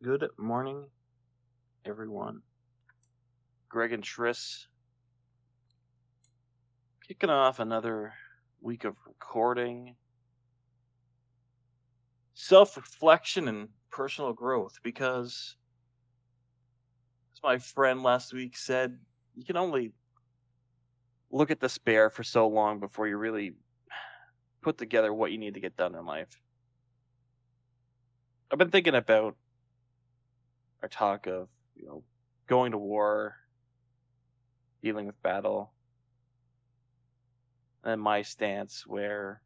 Good morning, everyone. Greg and Triss kicking off another week of recording, self reflection, and personal growth because, as my friend last week said, you can only look at the spare for so long before you really put together what you need to get done in life. I've been thinking about our talk of, you know, going to war, dealing with battle, and my stance where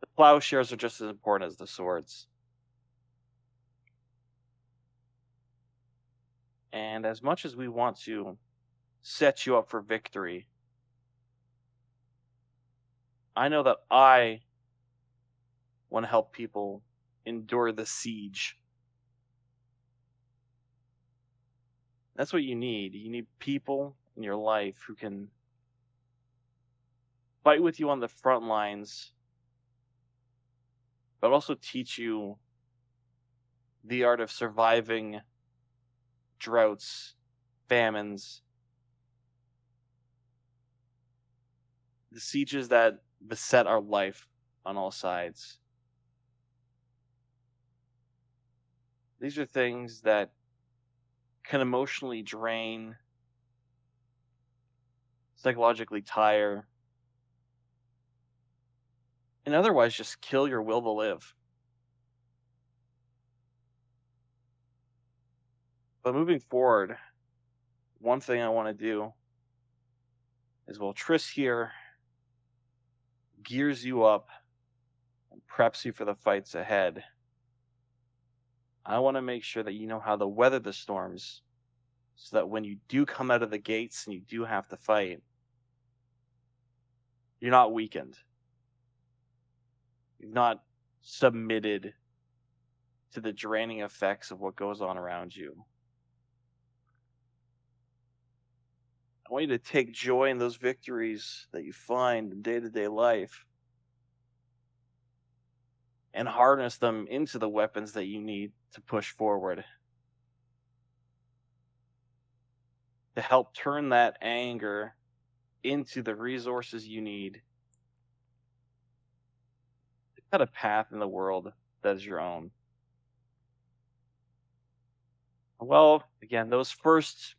the plowshares are just as important as the swords. And as much as we want to set you up for victory, I know that I want to help people endure the siege. That's what you need. You need people in your life who can fight with you on the front lines, but also teach you the art of surviving droughts, famines, the sieges that beset our life on all sides. These are things that can emotionally drain, psychologically tire, and otherwise just kill your will to live. But moving forward, one thing I want to do is while Triss here gears you up and preps you for the fights ahead, I want to make sure that you know how to weather the storms so that when you do come out of the gates and you do have to fight, you're not weakened. You're not submitted to the draining effects of what goes on around you. I want you to take joy in those victories that you find in day to day life and harness them into the weapons that you need to push forward. To help turn that anger into the resources you need to cut a path in the world that is your own. Well, again, those first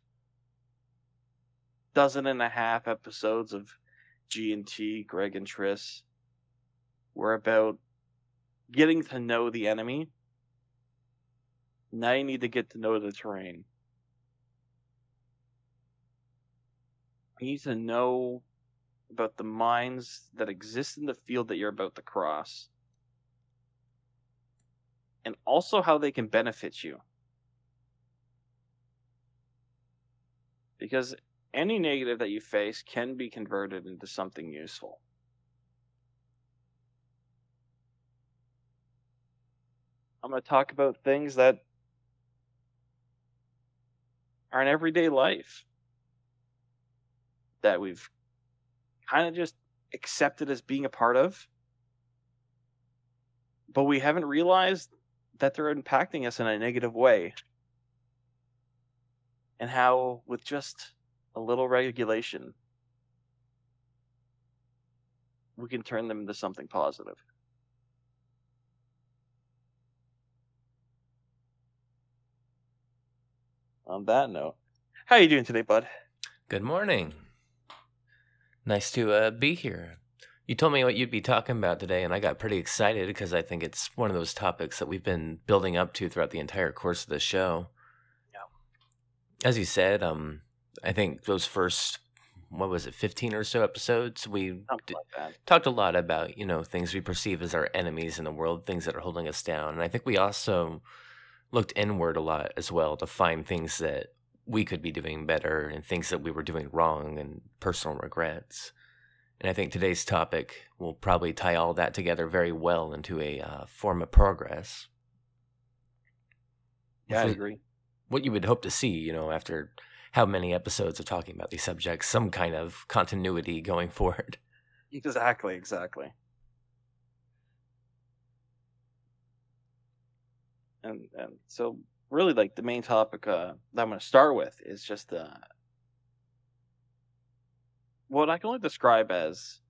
dozen and a half episodes of G and T, Greg and Tris, were about getting to know the enemy. Now you need to get to know the terrain. You need to know about the mines that exist in the field that you're about to cross. And also how they can benefit you. Because any negative that you face can be converted into something useful. I'm going to talk about things that are in everyday life that we've kind of just accepted as being a part of, but we haven't realized that they're impacting us in a negative way. And how, with just a little regulation, we can turn them into something positive. On that note, how are you doing today, bud? Good morning. Nice to uh, be here. You told me what you'd be talking about today, and I got pretty excited because I think it's one of those topics that we've been building up to throughout the entire course of the show. Yeah. As you said, um, I think those first what was it, fifteen or so episodes, we d- like talked a lot about you know things we perceive as our enemies in the world, things that are holding us down, and I think we also looked inward a lot as well to find things that we could be doing better and things that we were doing wrong and personal regrets. And I think today's topic will probably tie all that together very well into a uh, form of progress. Yeah, I agree. What you would hope to see, you know, after how many episodes of talking about these subjects, some kind of continuity going forward. Exactly, exactly. And and so really like the main topic uh, that I'm going to start with is just what I can only describe as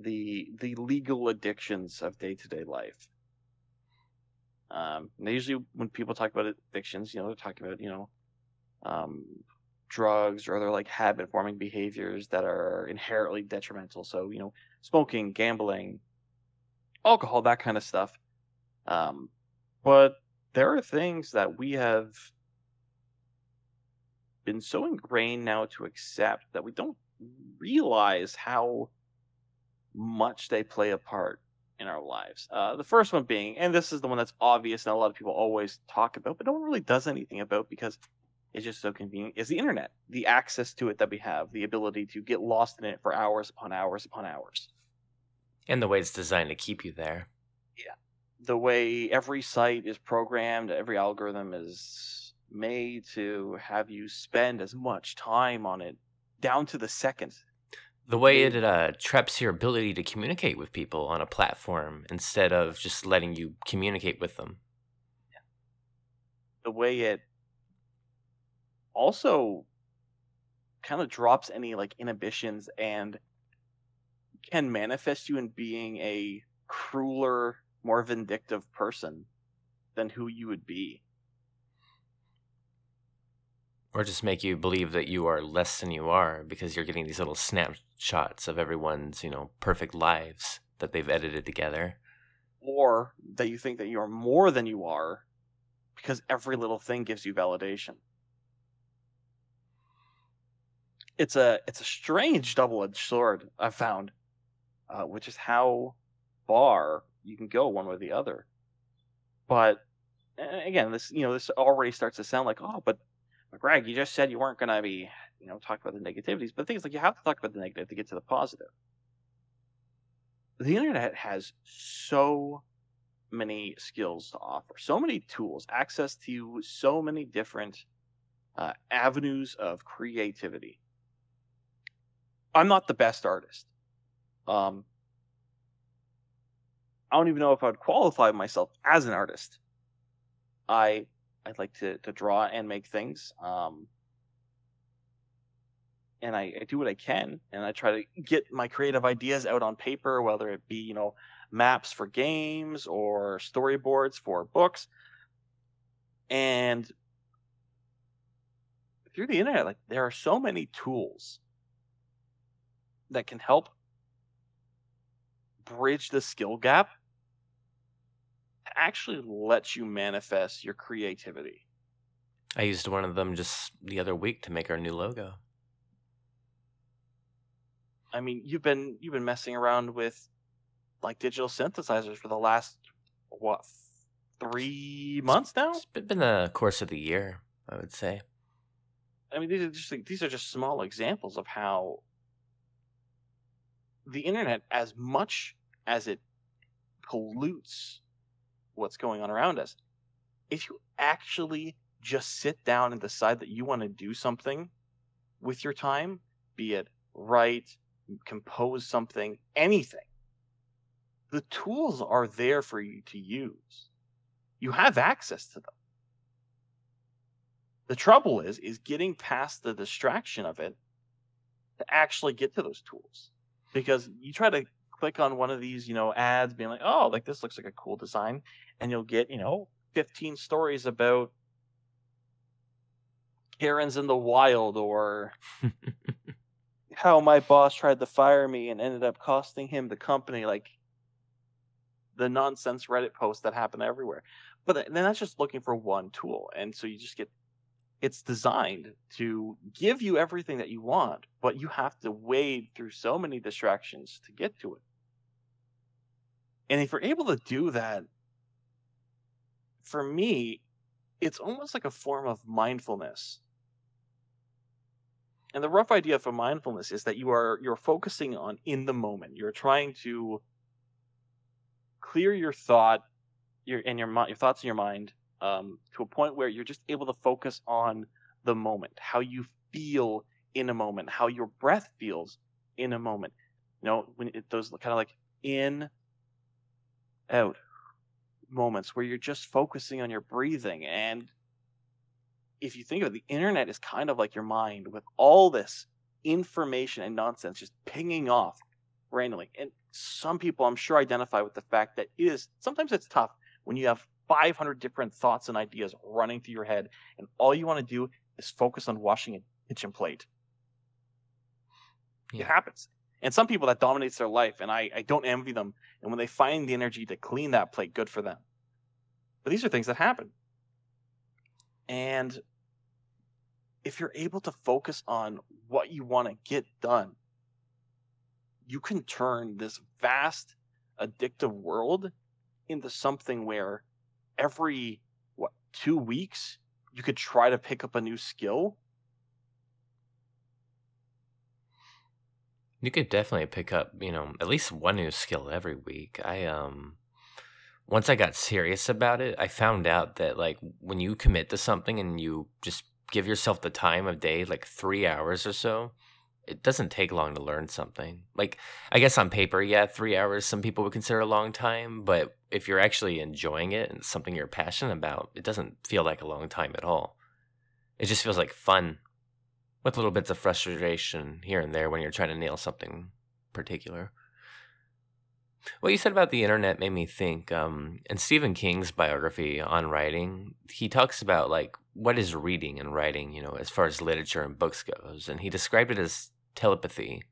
the the legal addictions of day to day life. Um, usually when people talk about addictions, you know, they're talking about you know, um, drugs or other like habit forming behaviors that are inherently detrimental. So you know, smoking, gambling, alcohol, that kind of stuff. Um, but there are things that we have been so ingrained now to accept that we don't realize how much they play a part in our lives. Uh, the first one being, and this is the one that's obvious and a lot of people always talk about, but no one really does anything about because it's just so convenient, is the internet. The access to it that we have, the ability to get lost in it for hours upon hours upon hours. And the way it's designed to keep you there. The way every site is programmed, every algorithm is made to have you spend as much time on it down to the second. The way it uh, traps your ability to communicate with people on a platform instead of just letting you communicate with them. The way it also kind of drops any like inhibitions and can manifest you in being a crueler, more vindictive person than who you would be. Or just make you believe that you are less than you are because you're getting these little snapshots of everyone's, you know, perfect lives that they've edited together. Or that you think that you are more than you are because every little thing gives you validation. It's a it's a strange double-edged sword I've found, uh, which is how far you can go one way or the other. But again, this you know this already starts to sound like oh, but Greg, you just said you weren't going to be, you know, talk about the negativities. But the thing is, like, you have to talk about the negative to get to the positive. The internet has so many skills to offer, so many tools, access to so many different uh, avenues of creativity. I'm not the best artist. Um, I don't even know if I would qualify myself as an artist. I I like to to draw and make things. Um, and I, I, do what I can, and I try to get my creative ideas out on paper, whether it be you know maps for games or storyboards for books. And through the internet, like there are so many tools that can help bridge the skill gap actually lets you manifest your creativity. I used one of them just the other week to make our new logo. I mean, you've been you've been messing around with like digital synthesizers for the last what three months now? It's been the course of the year, I would say. I mean, these are just these are just small examples of how the internet, as much as it pollutes what's going on around us. If you actually just sit down and decide that you want to do something with your time, be it write, compose something, anything, the tools are there for you to use. You have access to them. The trouble is is getting past the distraction of it to actually get to those tools. Because you try to click on one of these, you know, ads being like, "Oh, like this looks like a cool design." and you'll get you know 15 stories about Karens in the wild or how my boss tried to fire me and ended up costing him the company like the nonsense reddit posts that happen everywhere but then that's just looking for one tool and so you just get it's designed to give you everything that you want but you have to wade through so many distractions to get to it and if you're able to do that for me, it's almost like a form of mindfulness. And the rough idea for mindfulness is that you are you're focusing on in the moment. You're trying to clear your thought, your and your your thoughts in your mind um, to a point where you're just able to focus on the moment, how you feel in a moment, how your breath feels in a moment. You know, when it, those kind of like in, out, moments where you're just focusing on your breathing. And if you think of it, the internet is kind of like your mind with all this information and nonsense just pinging off randomly. And some people, I'm sure, identify with the fact that it is sometimes it's tough when you have 500 different thoughts and ideas running through your head, and all you want to do is focus on washing a kitchen plate. Yeah. It happens. And some people that dominates their life, and I, I don't envy them. And when they find the energy to clean that plate, good for them. But these are things that happen. And if you're able to focus on what you want to get done, you can turn this vast addictive world into something where every what two weeks you could try to pick up a new skill you could definitely pick up you know at least one new skill every week i um once i got serious about it i found out that like when you commit to something and you just give yourself the time of day like three hours or so it doesn't take long to learn something. Like, I guess on paper, yeah, three hours some people would consider a long time, but if you're actually enjoying it and something you're passionate about, it doesn't feel like a long time at all. It just feels like fun with little bits of frustration here and there when you're trying to nail something particular. What you said about the internet made me think. Um, in Stephen King's biography on writing, he talks about like what is reading and writing, you know, as far as literature and books goes, and he described it as telepathy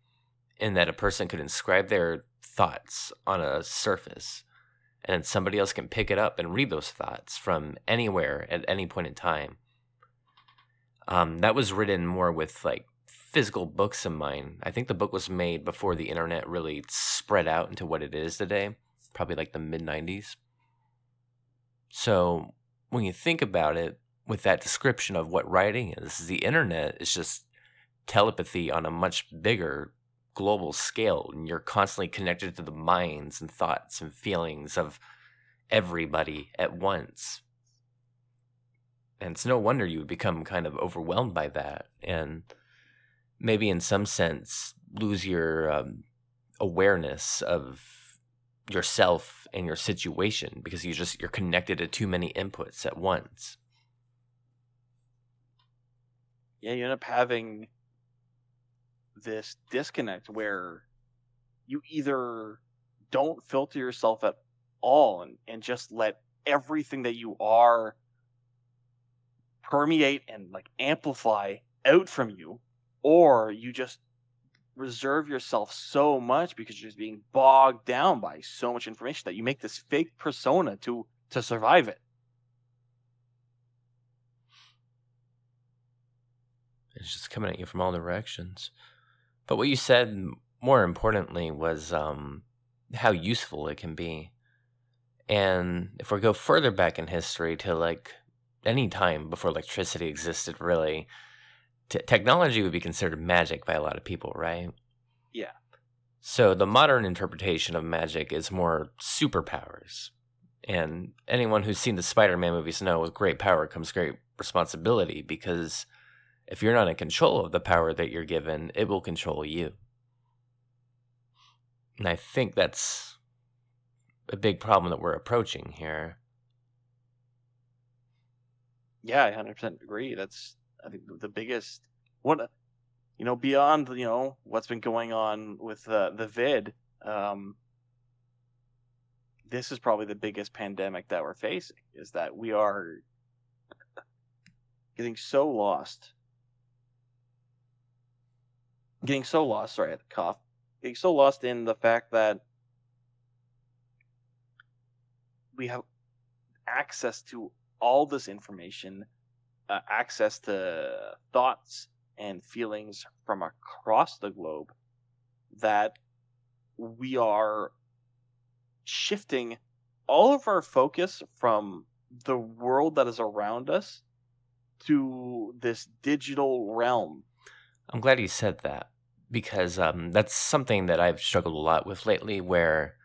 in that a person could inscribe their thoughts on a surface and somebody else can pick it up and read those thoughts from anywhere at any point in time. Um, that was written more with like physical books in mind. I think the book was made before the internet really spread out into what it is today, probably like the mid 90s. So when you think about it, with that description of what writing is, the internet is just telepathy on a much bigger global scale and you're constantly connected to the minds and thoughts and feelings of everybody at once and it's no wonder you would become kind of overwhelmed by that and maybe in some sense lose your um, awareness of yourself and your situation because you just you're connected to too many inputs at once. Yeah you end up having this disconnect where you either don't filter yourself at all and, and just let everything that you are permeate and like amplify out from you or you just reserve yourself so much because you're just being bogged down by so much information that you make this fake persona to to survive it it's just coming at you from all directions but what you said more importantly was um, how useful it can be. And if we go further back in history to like any time before electricity existed, really, t- technology would be considered magic by a lot of people, right? Yeah. So the modern interpretation of magic is more superpowers. And anyone who's seen the Spider Man movies know with great power comes great responsibility because if you're not in control of the power that you're given, it will control you. And I think that's a big problem that we're approaching here. Yeah, I 100% agree. That's, I think, the biggest one, you know, beyond, you know, what's been going on with uh, the vid, um, this is probably the biggest pandemic that we're facing is that we are getting so lost getting so lost. Sorry, I had to cough. Getting so lost in the fact that we have access to all this information, uh, access to thoughts and feelings from across the globe, that we are shifting all of our focus from the world that is around us to this digital realm I'm glad you said that because um, that's something that I've struggled a lot with lately. Where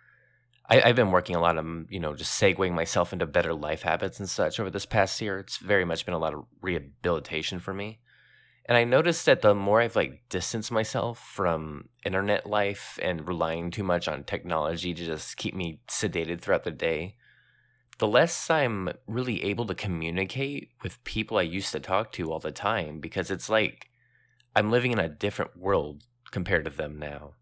I, have been working a lot of, you know, just segueing myself into better life habits and such over this past year. It's very much been a lot of rehabilitation for me. And I noticed that the more I've like distanced myself from internet life and relying too much on technology to just keep me sedated throughout the day, the less I'm really able to communicate with people I used to talk to all the time because it's like I'm living in a different world compared to them now.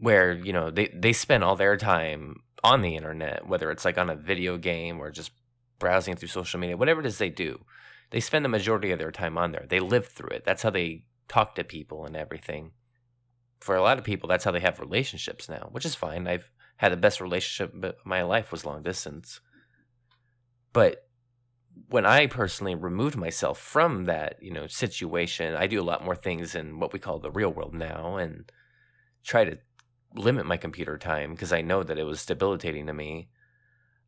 Where, you know, they, they spend all their time on the internet, whether it's like on a video game or just browsing through social media, whatever it is they do. They spend the majority of their time on there. They live through it. That's how they talk to people and everything. For a lot of people, that's how they have relationships now, which is fine. I've had the best relationship of my life was long distance. But when I personally removed myself from that, you know, situation, I do a lot more things in what we call the real world now and try to limit my computer time because I know that it was debilitating to me.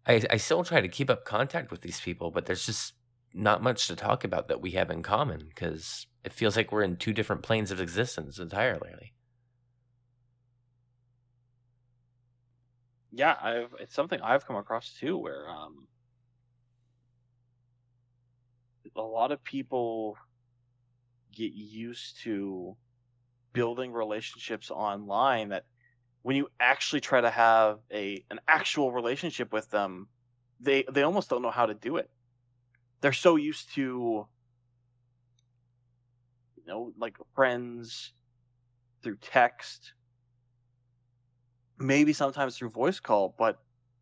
I, I still try to keep up contact with these people, but there's just not much to talk about that we have in common because it feels like we're in two different planes of existence entirely. Yeah, I've it's something I've come across too, where um, a lot of people get used to building relationships online that when you actually try to have a an actual relationship with them, they they almost don't know how to do it. They're so used to you know, like friends through text, maybe sometimes through voice call, but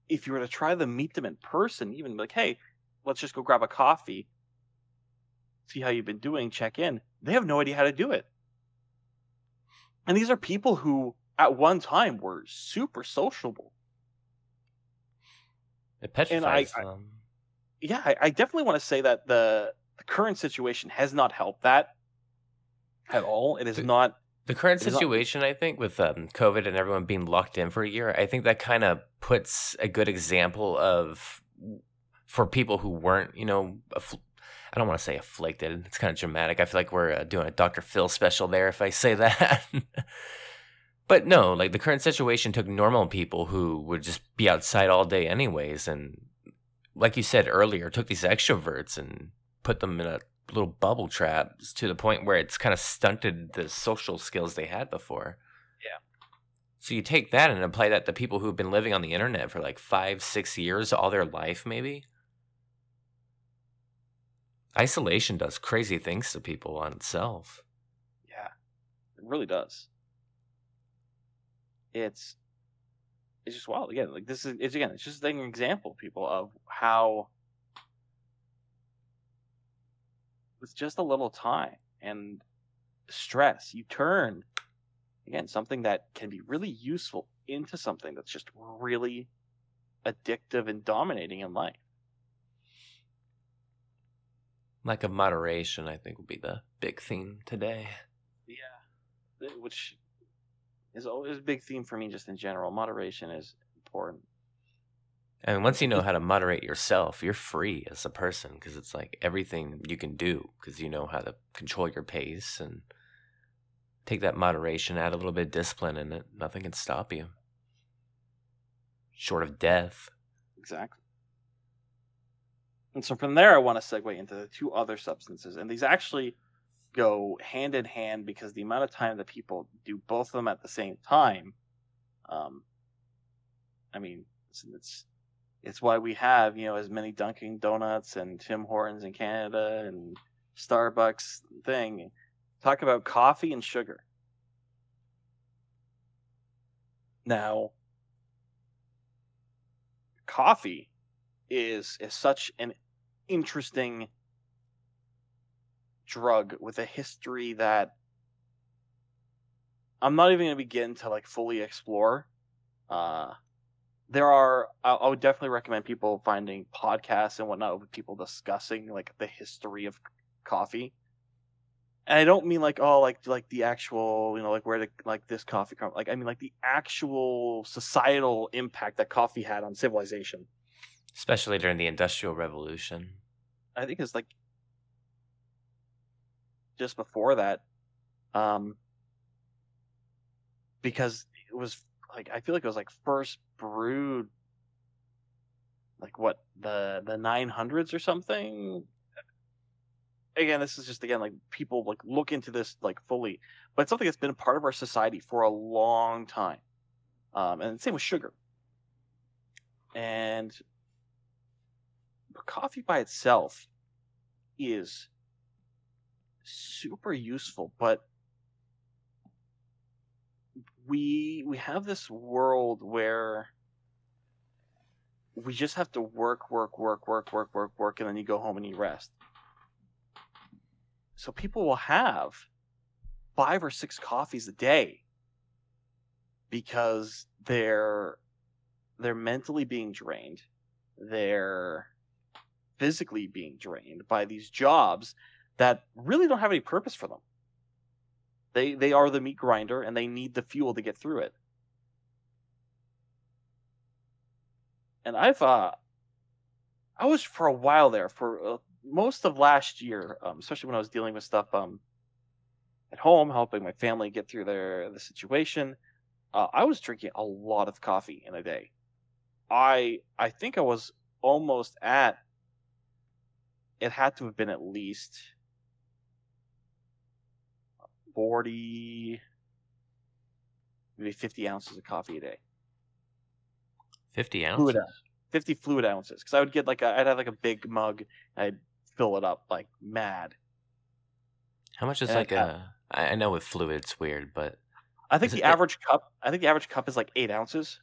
if you were to try to meet them in person, even like, hey, let's just go grab a coffee, see how you've been doing, check in, they have no idea how to do it. And these are people who at one time were super sociable. It petrifies I, them. yeah, I, I definitely want to say that the, the current situation has not helped that at all. It is the, not. The current situation, not, I think, with um, COVID and everyone being locked in for a year, I think that kind of puts a good example of for people who weren't, you know, I don't want to say afflicted. It's kind of dramatic. I feel like we're uh, doing a Dr. Phil special there if I say that. but no, like the current situation took normal people who would just be outside all day anyways and like you said earlier, took these extroverts and put them in a little bubble trap to the point where it's kind of stunted the social skills they had before. Yeah. So you take that and apply that to people who've been living on the internet for like five, six years, all their life, maybe. Isolation does crazy things to people on itself. Yeah, it really does. It's it's just wild. Again, like this is it's again, it's just an example, people, of how with just a little time and stress, you turn again something that can be really useful into something that's just really addictive and dominating in life. Lack of moderation, I think, will be the big theme today. Yeah, which is always a big theme for me, just in general. Moderation is important. And once you know how to moderate yourself, you're free as a person because it's like everything you can do because you know how to control your pace and take that moderation, add a little bit of discipline in it. Nothing can stop you, short of death. Exactly. And so from there, I want to segue into the two other substances. And these actually go hand in hand because the amount of time that people do both of them at the same time, um, I mean, it's it's why we have you know as many Dunkin' Donuts and Tim Hortons in Canada and Starbucks thing. Talk about coffee and sugar. Now, coffee is is such an interesting drug with a history that I'm not even going to begin to like fully explore. Uh, there are I, I would definitely recommend people finding podcasts and whatnot with people discussing like the history of coffee and I don't mean like oh like like the actual you know like where the like this coffee come like I mean like the actual societal impact that coffee had on civilization, especially during the Industrial Revolution. I think it's like just before that, um, because it was like I feel like it was like first brewed like what the the 900s or something? Again this is just again like people like look into this like fully but it's something that's been a part of our society for a long time um and same with sugar. And coffee by itself is super useful, but we we have this world where we just have to work, work, work, work, work, work, work, and then you go home and you rest. So people will have five or six coffees a day because they're they're mentally being drained, they're physically being drained by these jobs that really don't have any purpose for them. They they are the meat grinder and they need the fuel to get through it. And I've uh I was for a while there for uh, most of last year, um, especially when I was dealing with stuff um at home, helping my family get through their the situation. Uh, I was drinking a lot of coffee in a day. I I think I was almost at. It had to have been at least 40, maybe 50 ounces of coffee a day. 50 Fluid ounces. 50 fluid ounces. Because I would get like, a, I'd have like a big mug, and I'd fill it up like mad. How much is And like I- a? I I know with fluid it's weird, but I think the average cup, I think the average cup is like eight ounces.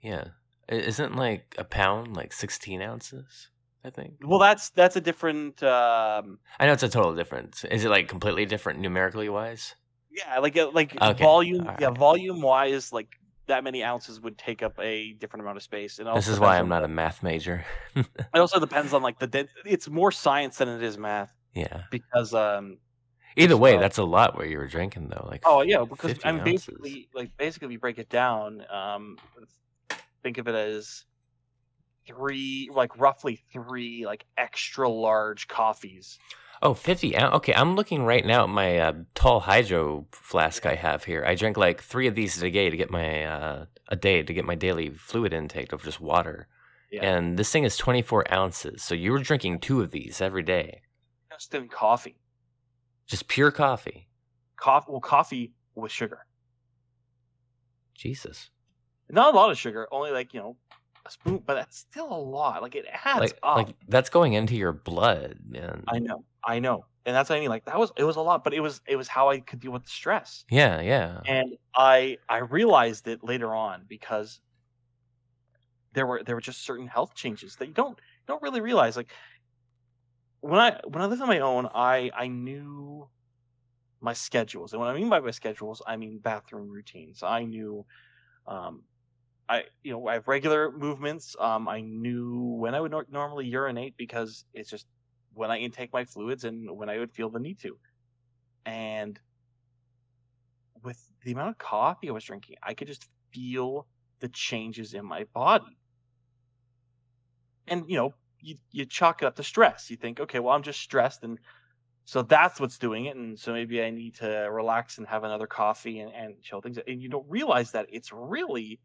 yeah, isn't like a pound like 16 ounces? I think. Well, that's that's a different. Um, I know it's a total difference. Is it like completely different numerically wise? yeah, like uh, like Okay, volume. Yeah, volume wise, like that many ounces would take up a different amount of space. And This is why I'm not a math major. It also depends on like the. It's more science than it is math yeah. because um Either way, So- that's a lot what you were drinking though. Like Oh yeah, because I mean, ounces. basically, like basically, we break it down. Um, think of it as three, like roughly three, like extra large coffees. Oh, 50 ounce. Okay, I'm looking right now at my uh, tall hydro flask I have here. I drink like three of these a day to get my uh, a day to get my daily fluid intake of just water. Yeah. And this thing is 24 ounces. So you were drinking two of these every day, Just in coffee, just pure coffee. coffee, well, coffee with sugar. Jesus. Not a lot of sugar, only like you know a spoon, but that's still a lot. Like it adds Like, up. like that's going into your blood, man. I know, I know, and that's what I mean. Like that was it was a lot, but it was it was how I could deal with the stress. yeah, yeah. and I I realized it later on because there were there were just certain health changes that you don't you don't really realize. Like when I when I lived on my own, I I knew my schedules, and what I mean by my schedules, I mean bathroom routines. I knew, um, I you know I have regular movements. Um, I knew when I would nor- normally urinate because it's just when I intake my fluids and when I would feel the need to, and with the amount of coffee I was drinking, I could just feel the changes in my body. And you know, you you chalk it up to stress. You think, okay, well, I'm just stressed, and so that's what's doing it. And so maybe I need to relax and have another coffee and, and chill things. And you don't realize that it's really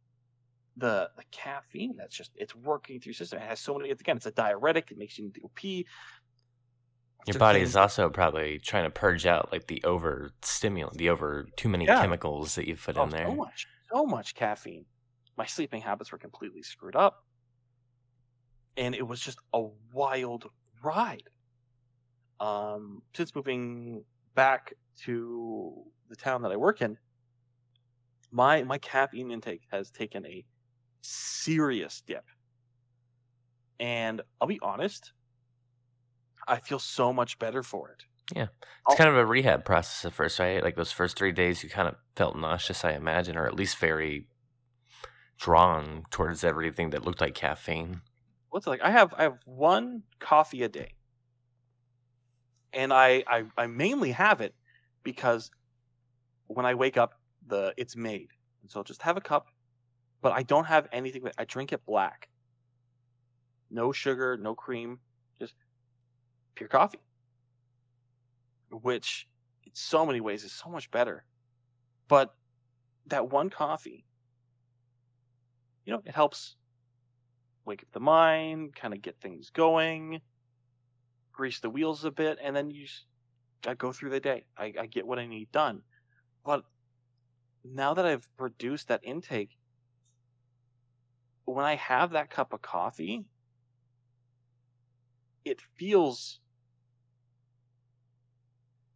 the the caffeine that's just it's working through your system. It has so many. It's, again, it's a diuretic. It makes you need to pee. Your body is also probably trying to purge out like the over stimulant, the over too many Yeah. chemicals that you've put Oh, in there. so much, so much caffeine. My sleeping habits were completely screwed up, and it was just a wild ride. Um, since moving back to the town that I work in, my my caffeine intake has taken a serious dip, and I'll be honest, I feel so much better for it. Yeah. It's Oh. kind of a rehab process at first, right? Like those first three days, you kind of felt nauseous, I imagine, or at least very drawn towards everything that looked like caffeine. what's it like? I have I have one coffee a day, and I I, I mainly have it because when I wake up, the it's made, and so I'll just have a cup, but I don't have anything. I drink it black, no sugar, no cream, just pure coffee, which in so many ways is so much better. But that one coffee, you know, it helps wake up the mind, kind of get things going, grease the wheels a bit, and then you just I go through the day. I, I get what I need done. But now that I've reduced that intake, when I have that cup of coffee, it feels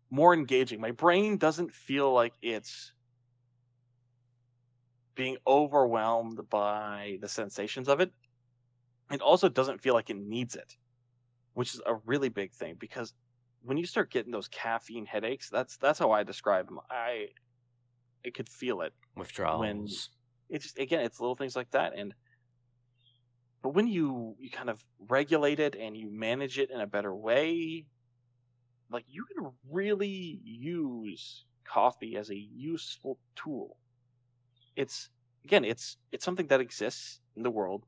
more engaging. My brain doesn't feel like it's being overwhelmed by the sensations of it. It also doesn't feel like it needs it, which is a really big thing because when you start getting those caffeine headaches, that's that's how I describe them. I I could feel it withdrawals. When it's just again, it's little things like that, and but when you you kind of regulate it and you manage it in a better way, like you can really use coffee as a useful tool. It's again, it's it's something that exists in the world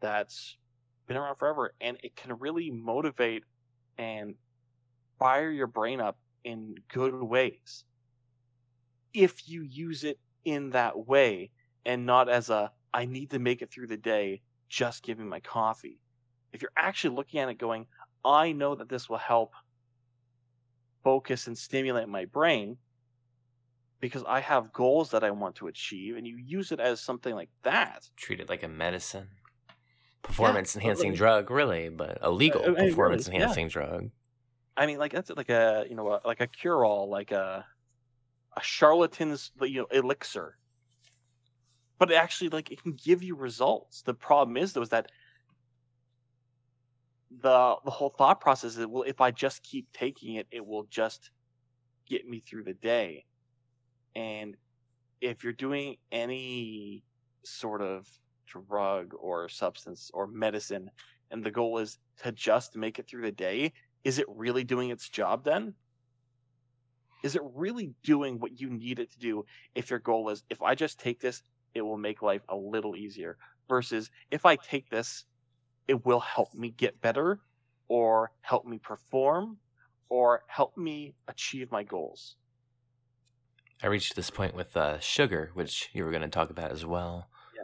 that's been around forever and it can really motivate and fire your brain up in good ways if you use it in that way and not as a I need to make it through the day just giving my coffee. If you're actually looking at it going, I know that this will help focus and stimulate my brain because I have goals that I want to achieve, and you use it as something like that. Treat it like a medicine, performance yeah, enhancing drug, really, but a legal uh, I mean, performance really, enhancing yeah. drug. I mean, like that's like a you know a, like a cure all, like a a charlatan's you know elixir. But actually like it can give you results. The problem is though is that the the whole thought process is well if I just keep taking it, it will just get me through the day. And if you're doing any sort of drug or substance or medicine and the goal is to just make it through the day, is it really doing its job then? Is it really doing what you need it to do if your goal is if I just take this, it will make life a little easier versus if I take this, it will help me get better or help me perform or help me achieve my goals. I reached this point with uh, sugar, which you were going to talk about as well. Yeah.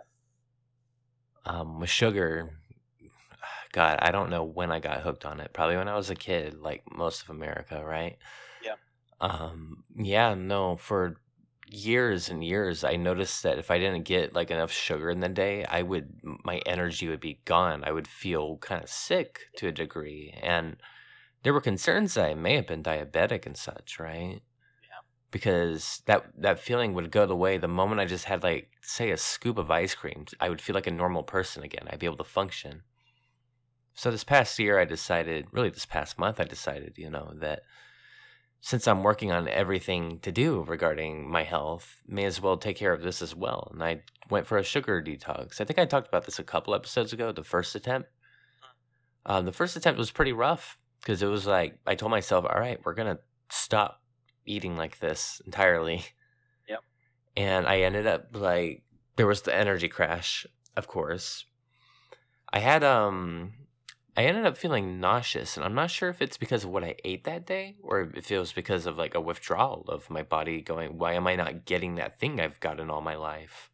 Um, with sugar, God, I don't know when I got hooked on it. Probably when I was a kid, like most of America, right? Yeah. Um, yeah, no, for years and years, I noticed that if I didn't get like enough sugar in the day, I would, my energy would be gone. I would feel kind of sick to a degree. And there were concerns that I may have been diabetic and such, right? yeah. because that that feeling would go away the moment I just had like say a scoop of ice cream. I would feel like a normal person again. I'd be able to function. So this past year, I decided, really this past month, I decided, you know, that since I'm working on everything to do regarding my health, may as well take care of this as well. And I went for a sugar detox. I think I talked about this a couple episodes ago. The first attempt, um, the first attempt was pretty rough because it was like I told myself, all right, we're gonna stop eating like this entirely. Yep. And I ended up like there was the energy crash, of course. I had um I ended up feeling nauseous, and I'm not sure if it's because of what I ate that day or if it was because of like a withdrawal of my body going, why am I not getting that thing I've gotten all my life?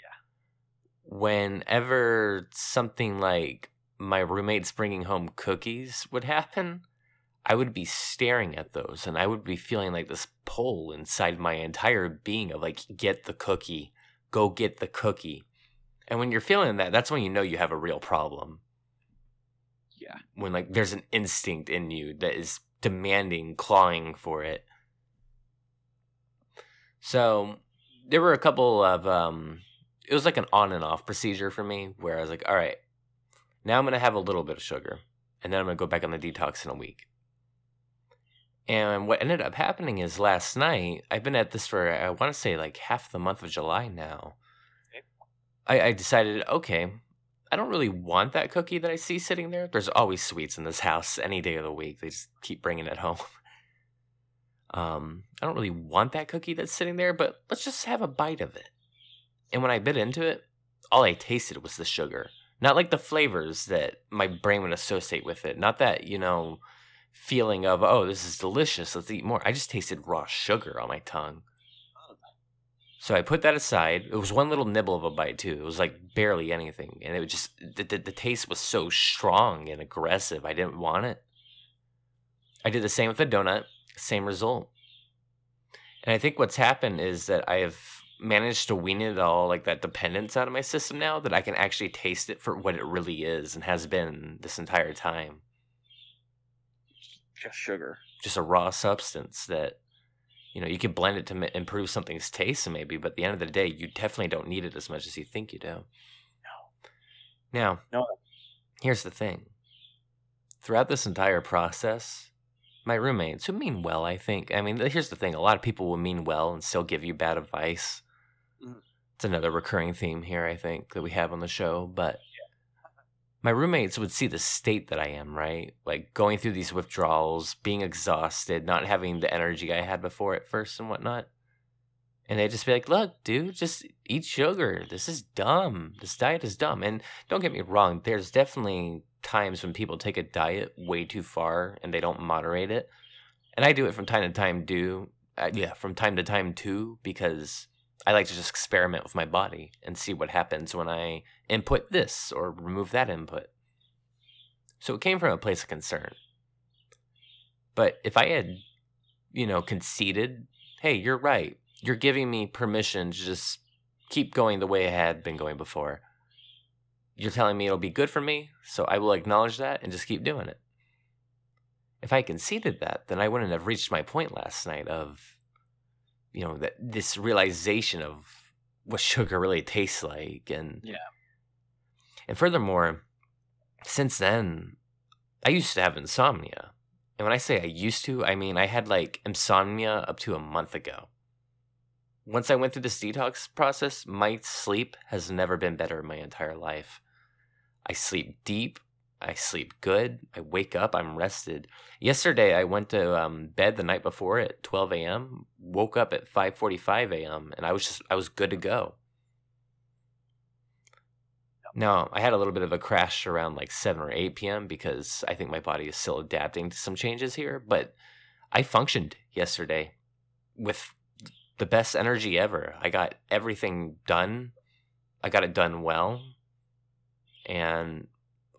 Yeah. Whenever something like my roommates bringing home cookies would happen, I would be staring at those and I would be feeling like this pull inside my entire being of like, get the cookie, go get the cookie. And when you're feeling that, that's when you know you have a real problem yeah. When like there's an instinct in you that is demanding clawing for it. So there were a couple of um it was like an on and off procedure for me where I was like, all right, now I'm gonna have a little bit of sugar, and then I'm gonna go back on the detox in a week. And what ended up happening is last night, I've been at this for I want to say like half the month of July now. I, I decided, okay, I don't really want that cookie that I see sitting there. There's always sweets in this house any day of the week. They just keep bringing it home. Um, I don't really want that cookie that's sitting there, but let's just have a bite of it. And when I bit into it, all I tasted was the sugar. Not like the flavors that my brain would associate with it. Not that, you know, feeling of, oh, this is delicious, let's eat more. I just tasted raw sugar on my tongue. So I put that aside. It was one little nibble of a bite too. It was like barely anything, and it was just the, the, the taste was so strong and aggressive. I didn't want it. I did the same with the donut. Same result. And I think what's happened is that I have managed to wean it all like that dependence out of my system now that I can actually taste it for what it really is and has been this entire time. just sugar. just a raw substance that you know you can blend it to m- improve something's taste maybe but at the end of the day you definitely don't need it as much as you think you do. No. Now No. here's the thing. Throughout this entire process my roommates who mean well i think. I mean here's the thing a lot of people will mean well and still give you bad advice. Mhm. it's another recurring theme here i think that we have on the show but my roommates would see the state that I am, right? Like going through these withdrawals, being exhausted, not having the energy I had before at first and whatnot. And they'd just be like, look, dude, just eat sugar. This is dumb. This diet is dumb. And don't get me wrong, there's definitely times when people take a diet way too far and they don't moderate it. And I do it from time to time, do uh, yeah, from time to time too, because I like to just experiment with my body and see what happens when I input this or remove that input. So it came from a place of concern. But if I had, you know, conceded, hey, you're right. You're giving me permission to just keep going the way I had been going before. You're telling me it'll be good for me, so I will acknowledge that and just keep doing it. If I conceded that, then I wouldn't have reached my point last night of you know that this realization of what sugar really tastes like and Yeah. and furthermore since then i used to have insomnia. And when i say i used to i mean i had like insomnia up to a month ago. Once i went through this detox process my sleep has never been better in my entire life. I sleep deep i sleep good i wake up i'm rested yesterday i went to um, bed the night before at 12 a.m woke up at 5:45 a.m. and I was just I was good to go. Now, I had a little bit of a crash around like 7 or 8 p.m. because I think my body is still adapting to some changes here, but I functioned yesterday with the best energy ever. I got everything done. I got it done well. And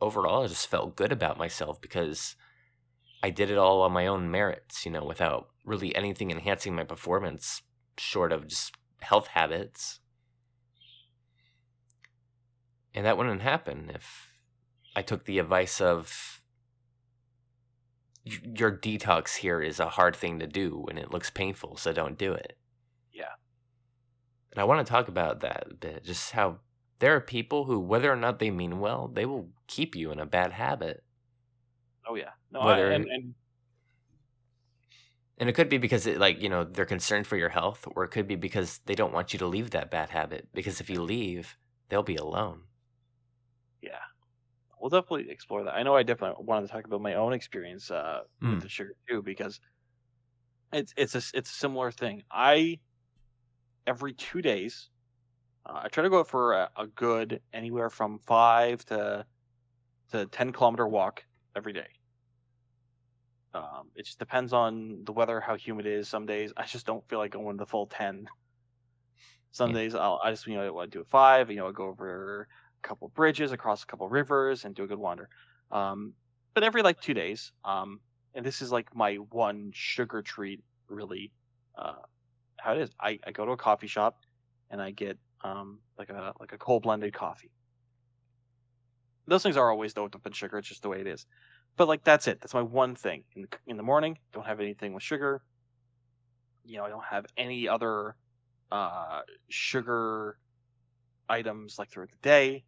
overall, I just felt good about myself because I did it all on my own merits, you know, without really anything enhancing my performance short of just health habits. And that wouldn't happen if I took the advice of your detox here is a hard thing to do and it looks painful, so don't do it. Yeah. And I want to talk about that a bit, just how there are people who, whether or not they mean well, they will keep you in a bad habit. Oh yeah. No, Whether- I, and, and And it could be because it like, you know, they're concerned for your health, or it could be because they don't want you to leave that bad habit. Because if you leave, they'll be alone. yeah, we'll definitely explore that. I know I definitely wanted to talk about my own experience uh, Mm. with the sugar too, because it's it's a it's a similar thing. I every two days, uh, I try to go for a, a good anywhere from five to to ten kilometer walk every day. Um, it just depends on the weather, how humid it is. Some days I just don't feel like going the full ten. Some Yeah. days I'll I just you know I do a five. You know, I go over a couple bridges, across a couple rivers, and do a good wander. Um, but every like two days, um, and this is like my one sugar treat, really. Uh, how it is, I, I go to a coffee shop, and I get um like a like a cold blended coffee. Those things are always doped up in sugar. It's just the way it is. But like that's it. That's my one thing in the, in the morning. Don't have anything with sugar. You know, I don't have any other uh sugar items like throughout the day.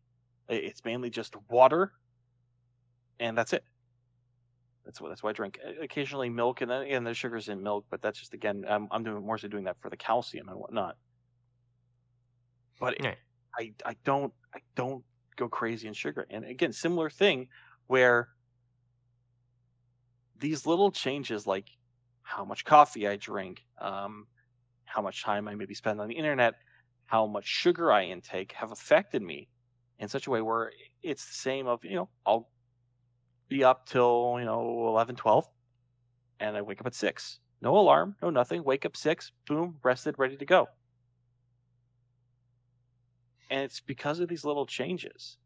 It's mainly just water, and that's it. That's what that's what I drink. Occasionally milk, and then again, there's sugars in milk, but that's just again I'm I'm doing more so doing that for the calcium and whatnot. But it- Right. I I don't I don't go crazy in sugar. And again, similar thing where these little changes like how much coffee I drink, um, how much time I maybe spend on the internet, how much sugar I intake have affected me in such a way where it's the same of, you know, I'll be up till, you know, 11, 12, and I wake up at 6. No alarm, no nothing. Wake up 6, boom, rested, ready to go. And it's because of these little changes.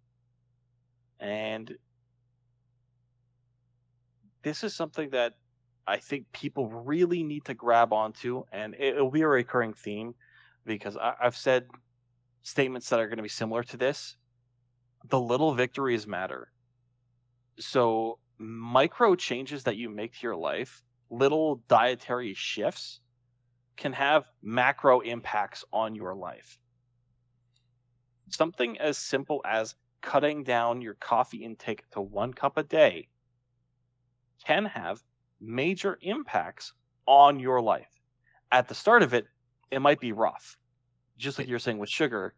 And this is something that I think people really need to grab onto, and it, it'll be a recurring theme because I, I've said statements that are going to be similar to this. The little victories matter. So micro changes that you make to your life, little dietary shifts, can have macro impacts on your life. Something as simple as cutting down your coffee intake to one cup a day can have major impacts on your life. At the start of it, it might be rough. Just like you're saying with sugar,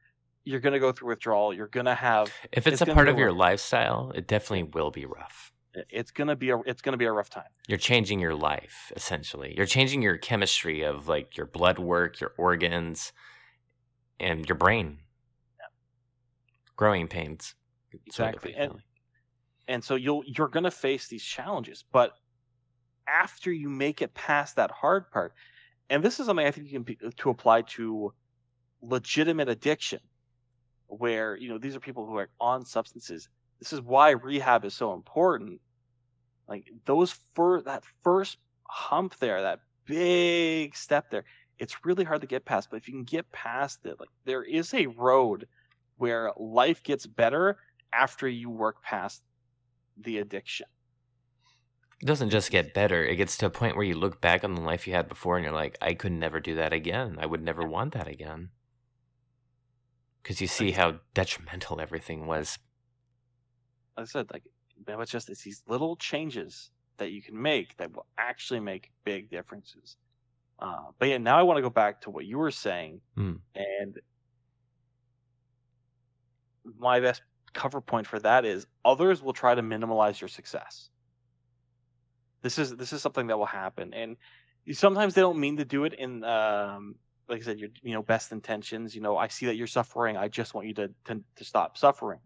you're going to go through withdrawal. You're going to have If it's, It's a part of your rough. lifestyle, it definitely will be rough. it's going to be a it's going to be a rough time. You're changing your life essentially. You're changing your chemistry of like your blood work, your organs, and your brain. Growing pains. sort of, Exactly. And and so you'll you're going to face these challenges, but after you make it past that hard part, and this is something I think you can be, uh, to apply to legitimate addiction, where you know these are people who are on substances. This is why rehab is so important. Like those for that first hump there, that big step there, it's really hard to get past. But if you can get past it, like there is a road where life gets better after you work past the addiction. It doesn't just get better. It gets to a point where you look back on the life you had before and you're like, I could never do that again. I would never want that again. Because you see how detrimental everything was. Like I said, like know, it's just it's these little changes that you can make that will actually make big differences. Uh, but yeah, now I want to go back to what you were saying, Hmm. and my best cover point for that is others will try to minimize your success. This is this is something that will happen, and sometimes they don't mean to do it in, um, like I said, your you know best intentions. You know, I see that you're suffering. I just want you to to, to stop suffering,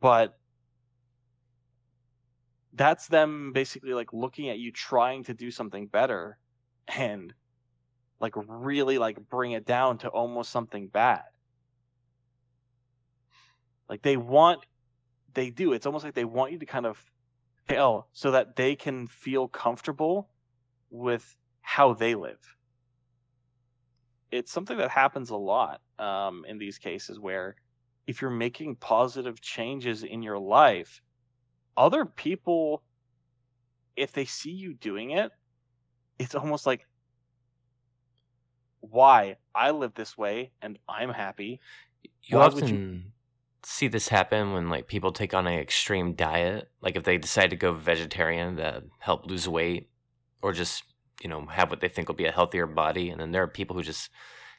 but that's them basically like looking at you trying to do something better and like really like bring it down to almost something bad like they want they do. It's almost like they want you to kind of fail so that they can feel comfortable with how they live. It's something that happens a lot um, in these cases where if you're making positive changes in your life other people if they see you doing it it's almost like why? I live this way and i'm happy. You Why often see this happen when like people take on an extreme diet, like if they decide to go vegetarian to help lose weight or just, you know, have what they think will be a healthier body and then there are people who just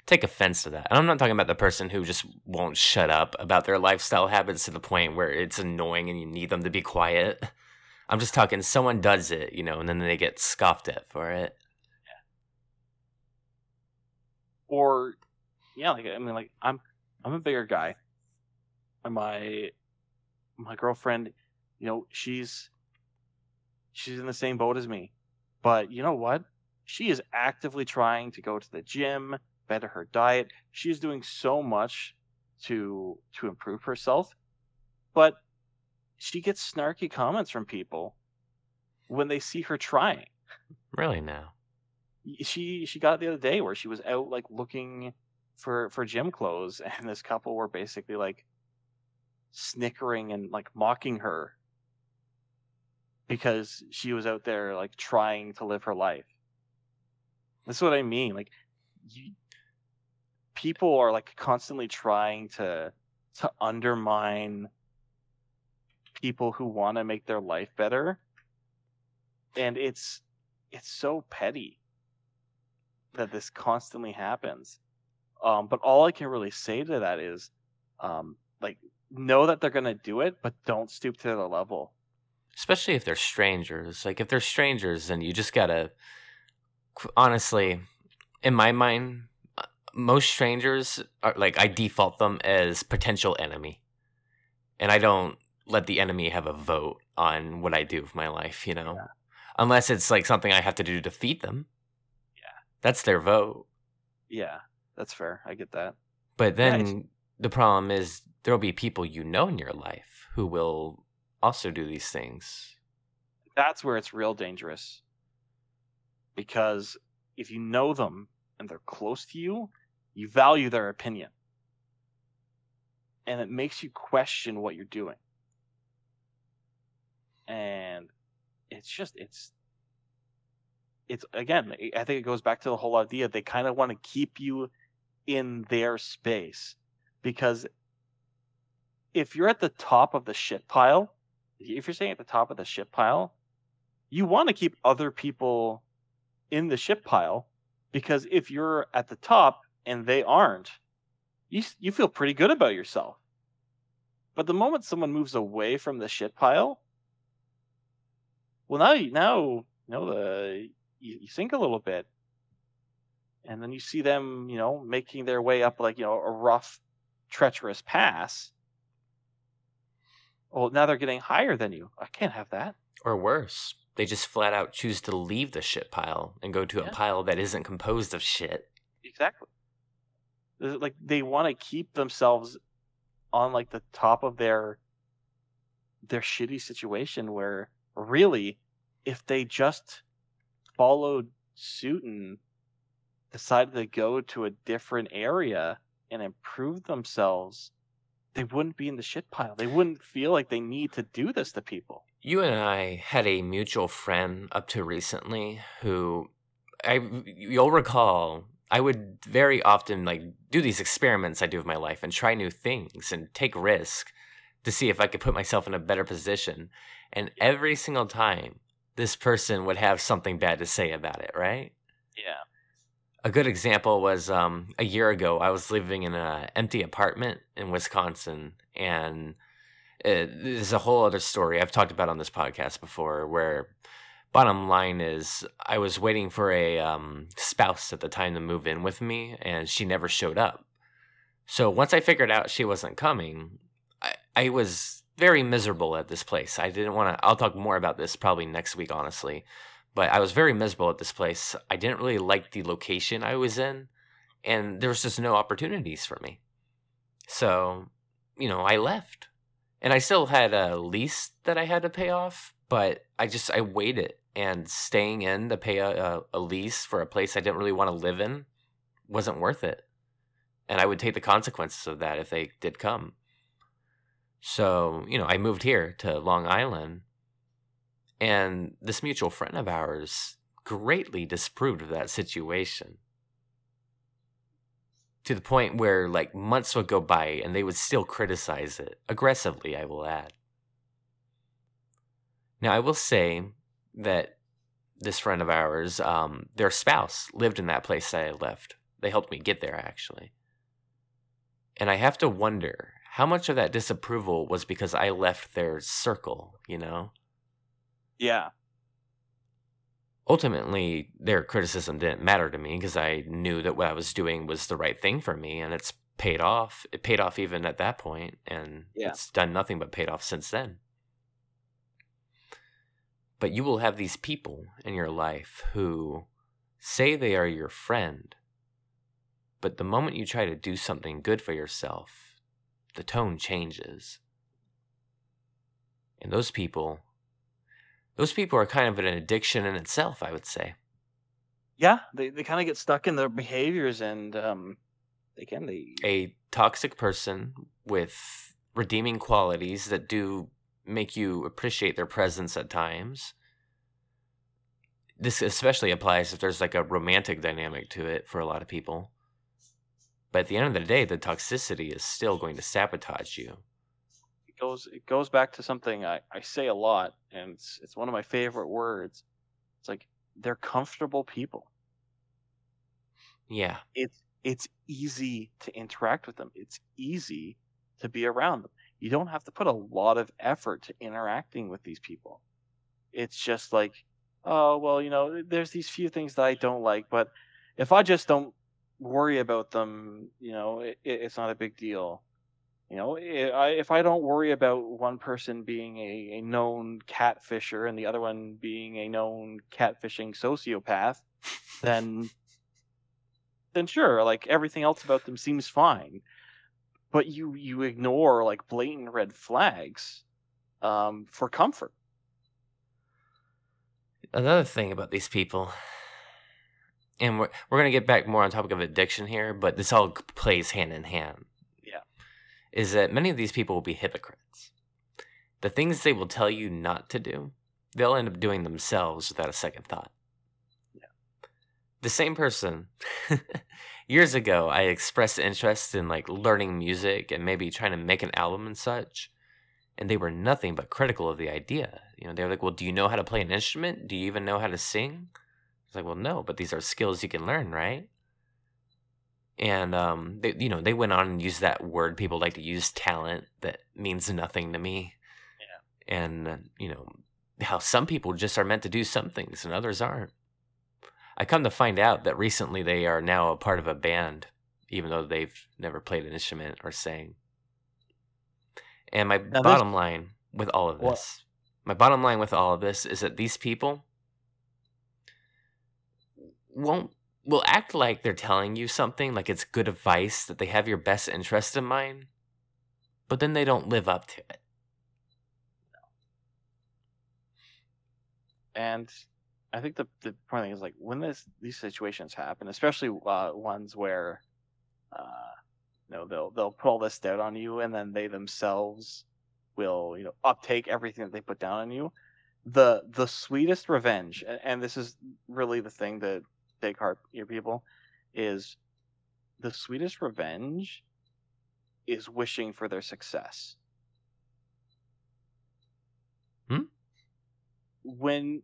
take offense to that. And I'm not talking about the person who just won't shut up about their lifestyle habits to the point where it's annoying and you need them to be quiet. I'm just talking someone does it, you know, and then they get scoffed at for it. Yeah. or yeah like i mean like i'm i'm a bigger guy my my girlfriend you know she's she's in the same boat as me. But you know what? She is actively trying to go to the gym better her diet. She's doing so much to to improve herself. But she gets snarky comments from people when they see her trying. Really now. she she got it the other day where she was out like looking for for gym clothes and this couple were basically like snickering and like mocking her because she was out there like trying to live her life that's what i mean like you, people are like constantly trying to to undermine people who want to make their life better and it's it's so petty that this constantly happens. Um, but all I can really say to that is, um, like, know that they're gonna do it, but don't stoop to the level. especially if they're strangers. Like if they're strangers, then you just gotta. Honestly, in my mind, uh, most strangers are like I default them as potential enemy, and I don't let the enemy have a vote on what I do with my life. You know, unless it's like something I have to do to defeat them. Yeah. that's their vote. Yeah, that's fair. I get that. But then the problem is there'll be people you know in your life who will also do these things. That's where it's real dangerous. Because if you know them and they're close to you, you value their opinion. And it makes you question what you're doing. And it's just it's it's again i think it goes back to the whole idea they kind of want to keep you in their space because if you're at the top of the shit pile if you're staying at the top of the shit pile you want to keep other people in the shit pile because if you're at the top and they aren't you you feel pretty good about yourself. But the moment someone moves away from the shit pile well now you now you know the you, you sink a little bit. And then you see them you know making their way up like you know a rough treacherous pass. Well now they're getting higher than you. I can't have that. Or worse they just flat out choose to leave the shit pile and go to Yeah. a pile that isn't composed of shit. Exactly. Like they want to keep themselves on like the top of their their shitty situation where really if they just followed suit and decided to go to a different area and improve themselves they wouldn't be in the shit pile they wouldn't feel like they need to do this to people You and I had a mutual friend up to recently who I you'll recall I would very often like do these experiments I do with my life and try new things and take risk to see if I could put myself in a better position. And every single time this person would have something bad to say about it, right? yeah A good example was um, a year ago. I was living in an empty apartment in Wisconsin, and it, there's a whole other story I've talked about on this podcast before. Where bottom line is, I was waiting for a um, spouse at the time to move in with me, and she never showed up. So once I figured out she wasn't coming, I, I was very miserable at this place. I didn't want to. I'll talk more about this probably next week, honestly but I was very miserable at this place. I didn't really like the location I was in, and there was just no opportunities for me. So, you know, I left. And I still had a lease that I had to pay off, but I just I waited and staying in to pay a, a, a lease for a place I didn't really want to live in wasn't worth it. And I would take the consequences of that if they did come. So, you know, I moved here to Long Island and this mutual friend of ours greatly disapproved of that situation. To the point where, like, months would go by and they would still criticize it. Aggressively, I will add. Now, I will say that this friend of ours, um, their spouse lived in that place that I left. They helped me get there, actually. And I have to wonder how much of that disapproval was because I left their circle, you know? Yeah ultimately their criticism didn't matter to me because I knew that what I was doing was the right thing for me and it's paid off. It paid off even at that point and Yeah. it's done nothing but paid off since then. But you will have these people in your life who say they are your friend, but the moment you try to do something good for yourself, the tone changes. And those people those people are kind of an addiction in itself, I would say. yeah they, they kind of get stuck in their behaviors and um they can they A toxic person with redeeming qualities that do make you appreciate their presence at times. This especially applies if there's like a romantic dynamic to it for a lot of people. But at the end of the day, the toxicity is still going to sabotage you. It goes it goes back to something I, I say a lot and it's it's one of my favorite words. It's like they're comfortable people. Yeah. It's it's easy to interact with them. It's easy to be around them. You don't have to put a lot of effort to interacting with these people. It's just like, oh well, you know, there's these few things that I don't like, but if I just don't worry about them, you know, it, it's not a big deal. You know, I, if I don't worry about one person being a, a known catfisher and the other one being a known catfishing sociopath, then then sure, like everything else about them seems fine. But you you ignore like blatant red flags um, for comfort. another thing about these people and we're, we're to get back more on topic of addiction here but this all plays hand in hand. Is that many of these people will be hypocrites the things they will tell you not to do they'll end up doing themselves without a second thought. The same person years ago I expressed interest in like learning music and maybe trying to make an album and such. And they were nothing but critical of the idea. You know, they were like, Well, do you know how to play an instrument? Do you even know how to sing? It's like, well, no, but these are skills you can learn, right? And um, they, you know, they went on and used that word people like to use, talent, that means nothing to me. Yeah. And uh, you know, how some people just are meant to do some things and others aren't. I come to find out that recently they are now a part of a band, even though they've never played an instrument or sang. And my Now, bottom line with all of what? this, my bottom line with all of this is that these people won't will act like they're telling you something, like it's good advice, that they have your best interest in mind, but then they don't live up to it. And I think the the point thing is like when this these situations happen, especially uh, ones where, uh, you know, they'll they'll put all this doubt on you, and then they themselves will you know uptake everything that they put down on you. The the sweetest revenge, a- and this is really the thing that take heart, you people, is the sweetest revenge is wishing for their success. Hmm? When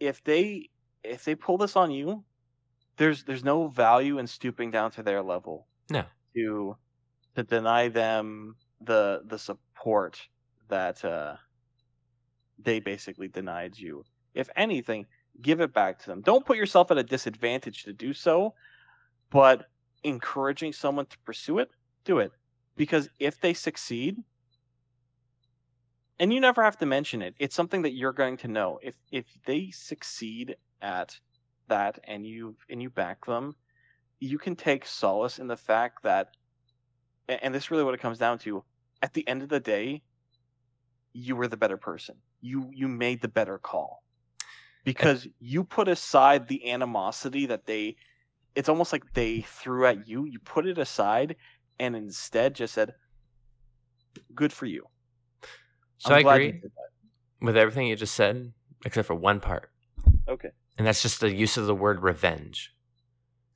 if they if they pull this on you, there's there's no value in stooping down to their level No. to to deny them the the support that uh they basically denied you. If anything, give it back to them. Don't put yourself at a disadvantage to do so, but encouraging someone to pursue it, do it. Because if they succeed, and you never have to mention it, it's something that you're going to know. If if they succeed at that and you and you back them, you can take solace in the fact that and this is really what it comes down to, at the end of the day, you were the better person. You you made the better call because you put aside the animosity that they it's almost like they threw at you you put it aside and instead just said good for you. So I'm I agree with everything you just said, except for one part. okay. And that's just the use of the word revenge.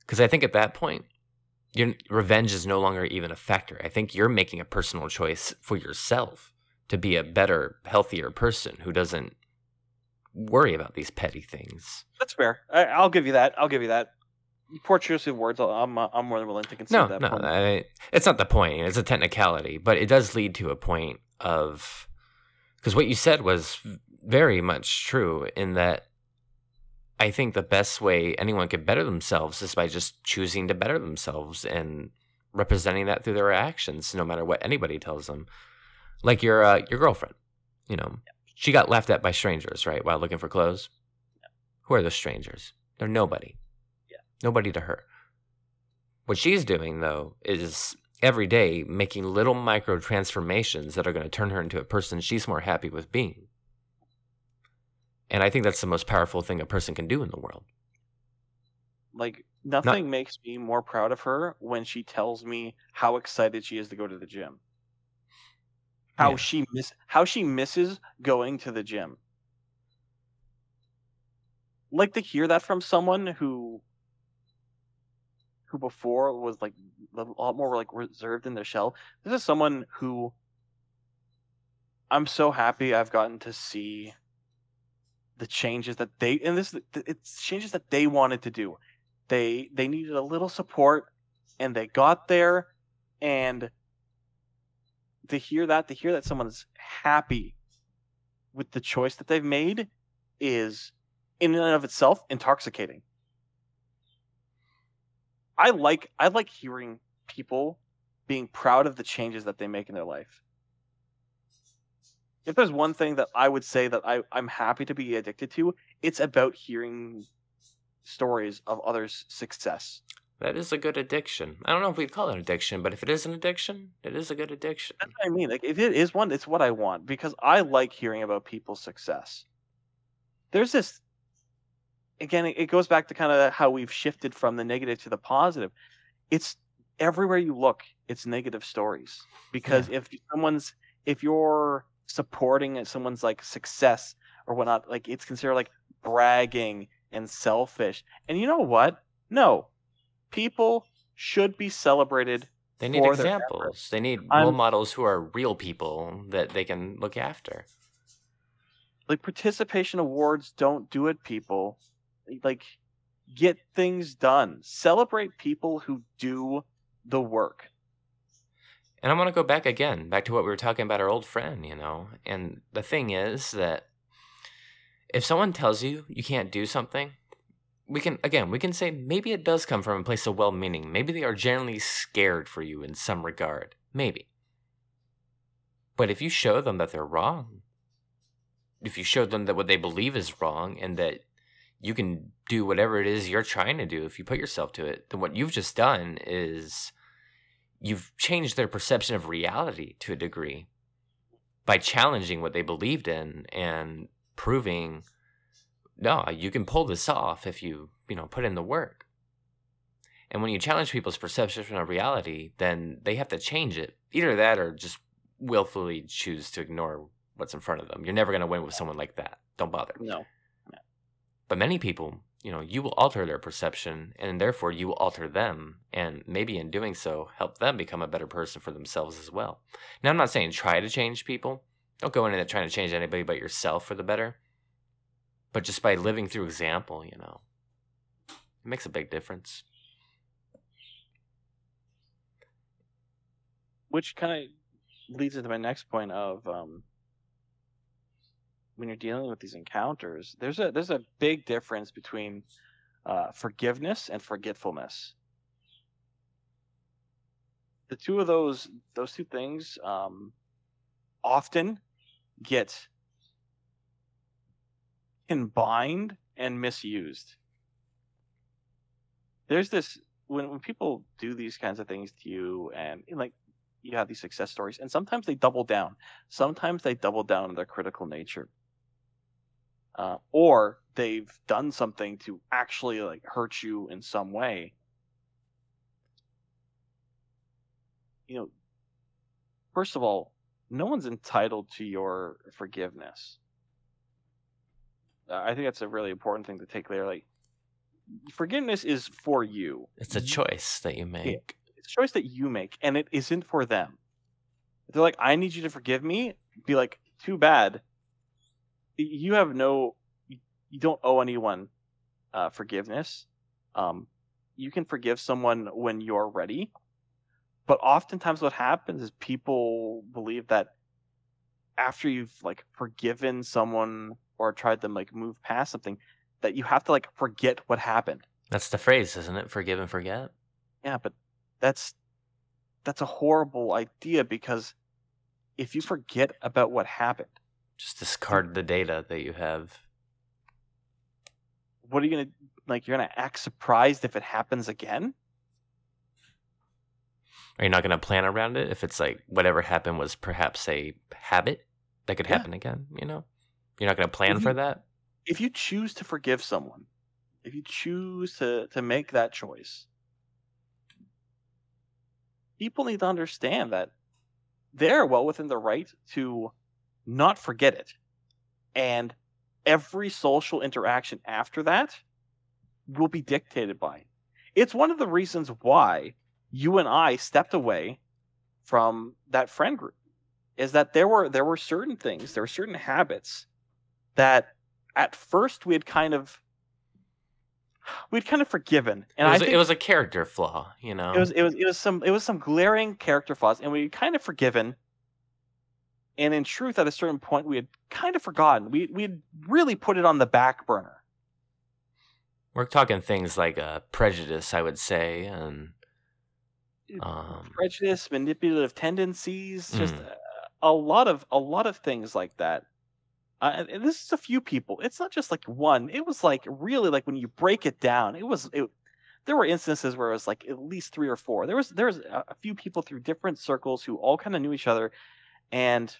Because i think at that point your revenge is no longer even a factor. I think you're making a personal choice for yourself to be a better healthier person who doesn't worry about these petty things. That's fair. I, i'll give you that. I'll give you that. Poor choice of words i'm uh, i'm more than willing to concede no that no point. I, it's not the point. It's a technicality but it does lead to a point of because what you said was very much true in that I think the best way anyone could better themselves is by just choosing to better themselves and representing that through their actions, no matter what anybody tells them. Like your uh, your girlfriend, you know, she got laughed at by strangers, right, while looking for clothes. Who are those strangers? They're nobody. Yeah. nobody to her. What she's doing though is every day making little micro transformations that are going to turn her into a person she's more happy with being. And I think that's the most powerful thing a person can do in the world. like nothing makes me more proud of her when she tells me how excited she is to go to the gym how Yeah. she miss how she misses going to the gym like to hear that from someone who who before was like a lot more like reserved in their shell this is someone who i'm so happy i've gotten to see the changes that they and this it's changes that they wanted to do they they needed a little support and they got there and to hear that to hear that someone's happy with the choice that they've made is in and of itself intoxicating. I like i like hearing people being proud of the changes that they make in their life. If there's one thing that i would say that I, i'm happy to be addicted to it's about hearing stories of others success That is a good addiction. I don't know if we'd call it an addiction, but if it is an addiction, it is a good addiction. That's what I mean. Like, if it is one, it's what I want because I like hearing about people's success. There's this, again, it- it goes back to kind of how we've shifted from the negative to the positive. It's everywhere you look, it's negative stories because if someone's, if you're supporting someone's like success or whatnot, like it's considered like bragging and selfish. And you know what? No, people should be celebrated. They need examples. They need I'm- role models who are real people that they can look after. Like participation awards don't do it, people. Like get things done. Celebrate people who do the work. And I want to go back again, back to what we were talking about our old friend, you know. And the thing is that if someone tells you you can't do something, we can again, we can say maybe it does come from a place of well-meaning. Maybe they are generally scared for you in some regard. Maybe. But if you show them that they're wrong, if you show them that what they believe is wrong and that you can do whatever it is you're trying to do if you put yourself to it, then what you've just done is you've changed their perception of reality to a degree by challenging what they believed in and proving no you can pull this off if you you know put in the work and when you challenge people's perception of reality then they have to change it either that or just willfully choose to ignore what's in front of them you're never going to win with someone like that don't bother No. but many people, you know, you will alter their perception and therefore you will alter them. And maybe in doing so, help them become a better person for themselves as well. Now, I'm not saying try to change people. Don't go into it trying to change anybody but yourself for the better. But just by living through example, you know, it makes a big difference. which kind of leads into my next point of um, when you're dealing with these encounters there's a there's a big difference between uh, forgiveness and forgetfulness the two of those those two things um, often get combined and misused. There's this when, when people do these kinds of things to you and like you have these success stories and sometimes they double down. Sometimes they double down on their critical nature. Uh, or they've done something to actually like hurt you in some way. You know first of all no one's entitled to your forgiveness i think that's a really important thing to take clear like forgiveness is for you. It's a choice that you make. it's a choice that you make and it isn't for them. If they're like i need you to forgive me be like too bad. You have no you, you don't owe anyone uh, forgiveness. Um, you can forgive someone when you're ready. But oftentimes what happens is people believe that after you've like forgiven someone or tried to like move past something that you have to like forget what happened That's the phrase, isn't it? Forgive and forget. yeah, but that's that's a horrible idea because if you forget about what happened, Just discard the data that you have. what are you gonna like? You're gonna act surprised if it happens again? Are you not going to plan around it if it's like whatever happened was perhaps a habit that could Yeah. happen again? You know, you're not going to plan If for that. If you choose to forgive someone, if you choose to to make that choice, people need to understand that they're well within the right to not forget it, and every social interaction after that will be dictated by it. It's one of the reasons why you and I stepped away from that friend group is that there were there were certain things, there were certain habits that at first we had kind of we'd kind of forgiven. And it, I was, think it was a character flaw, you know. it was it was it was some it was some glaring character flaws and we had kind of forgiven and in truth at a certain point we had kind of forgotten we we had really put it on the back burner We're talking things like uh, prejudice, I would say, and um, prejudice manipulative tendencies just Mm. a, a lot of a lot of things like that uh, and- this is a few people it's not just like one it was like really like when you break it down it was it, there were instances where it was like at least three or four there was there was a, few people through different circles who all kind of knew each other and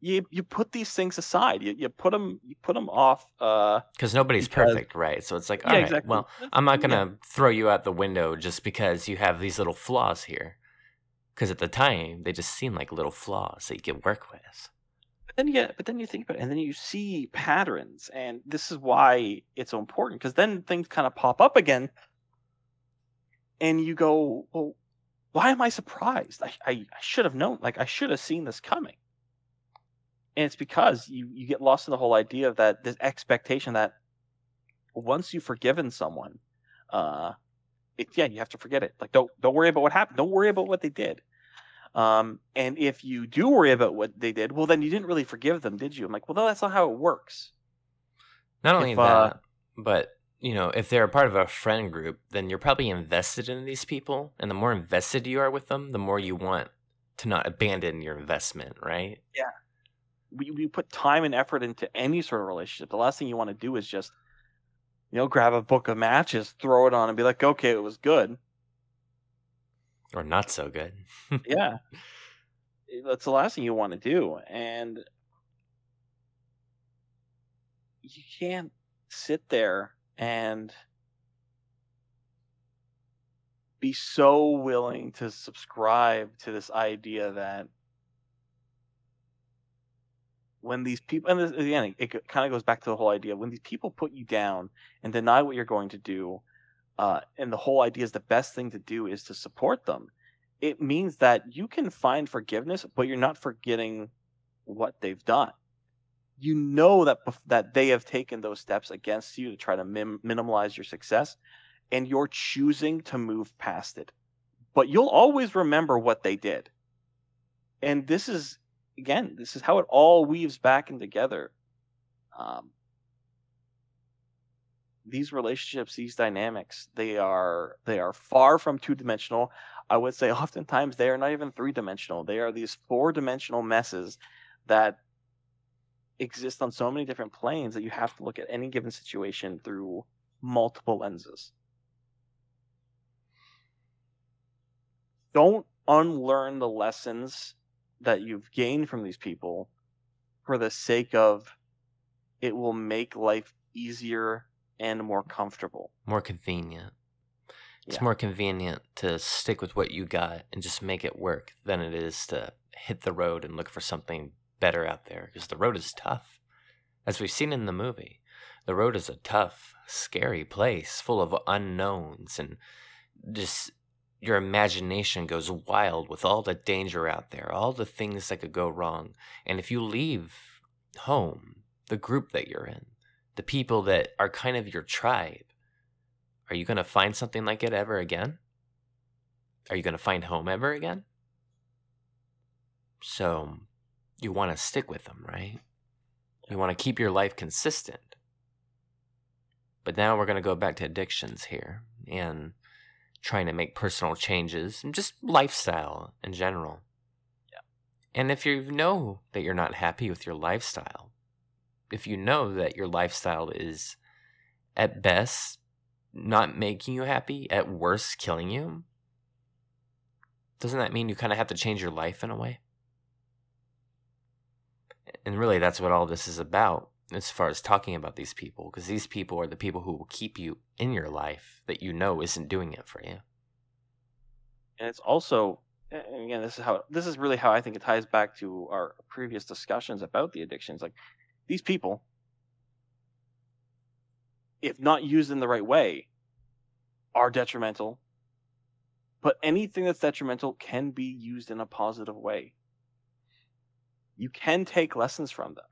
you you put these things aside you, you put them you put them off uh because nobody's because- perfect, right? So it's like, yeah all right, exactly well, I'm not gonna throw you out the window just because you have these little flaws here. Because at the time, they just seem like little flaws that you can work with. Then get, but then you think about it, and then you see patterns, and this is why it's so important because then things kind of pop up again, and you go, well, why am I surprised? I, I, I should have known, like I should have seen this coming. And it's because you you get lost in the whole idea of that this expectation that once you've forgiven someone, uh, it, yeah, you have to forget it. Like don't don't worry about what happened. Don't worry about what they did. Um, and if you do worry about what they did, well, then you didn't really forgive them, did you? I'm like, well, no, that's not how it works. Not only if, uh, that, uh, but you know, if they're a part of a friend group, then you're probably invested in these people, and the more invested you are with them, the more you want to not abandon your investment, right? Yeah. We we put time and effort into any sort of relationship. The last thing you want to do is just, you know, grab a book of matches, throw it on, and be like, okay, it was good or not so good. yeah. Eh, that's the last thing you want to do. And you can't sit there and be so willing to subscribe to this idea that when these people and this, again it kind of goes back to the whole idea when these people put you down and deny what you're going to do uh, and the whole idea is the best thing to do is to support them, it means that you can find forgiveness, but you're not forgetting what they've done. You know that that they have taken those steps against you to try to minimize your success, and you're choosing to move past it. But you'll always remember what they did. And this is again, this is how it all weaves back in together. Um, these relationships, these dynamics, they are they are far from two dimensional. I would say oftentimes they are not even three dimensional. They are these four dimensional messes that exist on so many different planes that you have to look at any given situation through multiple lenses. Don't unlearn the lessons that you've gained from these people for the sake of it will make life easier and more comfortable. More convenient. It's yeah. more convenient to stick with what you got and just make it work than it is to hit the road and look for something better out there because the road is tough. As we've seen in the movie, the road is a tough, scary place full of unknowns and just your imagination goes wild with all the danger out there, all the things that could go wrong. And if you leave home, the group that you're in, the people that are kind of your tribe, are you going to find something like it ever again? Are you going to find home ever again? So you want to stick with them, right? You want to keep your life consistent. But now we're going to go back to addictions here and trying to make personal changes and just lifestyle in general. Yeah. And if you know that you're not happy with your lifestyle, if you know that your lifestyle is at best not making you happy, at worst killing you, doesn't that mean you kind of have to change your life in a way? And really, that's what all this is about as far as talking about these people, because these people are the people who will keep you in your life that you know isn't doing it for you. And it's also, and again, this is how this is really how I think it ties back to our previous discussions about the addictions. Like these people, if not used in the right way, are detrimental. But anything that's detrimental can be used in a positive way. You can take lessons from them.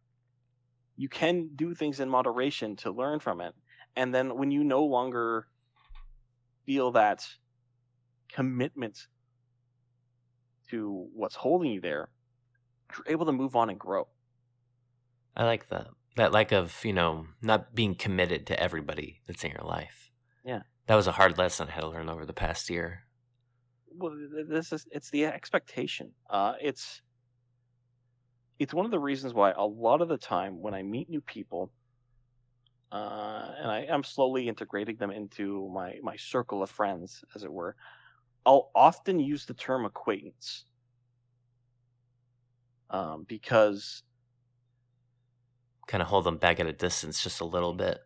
You can do things in moderation to learn from it. And then when you no longer feel that commitment to what's holding you there, you're able to move on and grow. I like that. That like of, you know, not being committed to everybody that's in your life. Yeah. That was a hard lesson I had to learn over the past year. Well, this is it's the expectation. Uh it's it's one of the reasons why a lot of the time when I meet new people, uh, and I am slowly integrating them into my my circle of friends, as it were, I'll often use the term acquaintance um, because kind of hold them back at a distance just a little bit.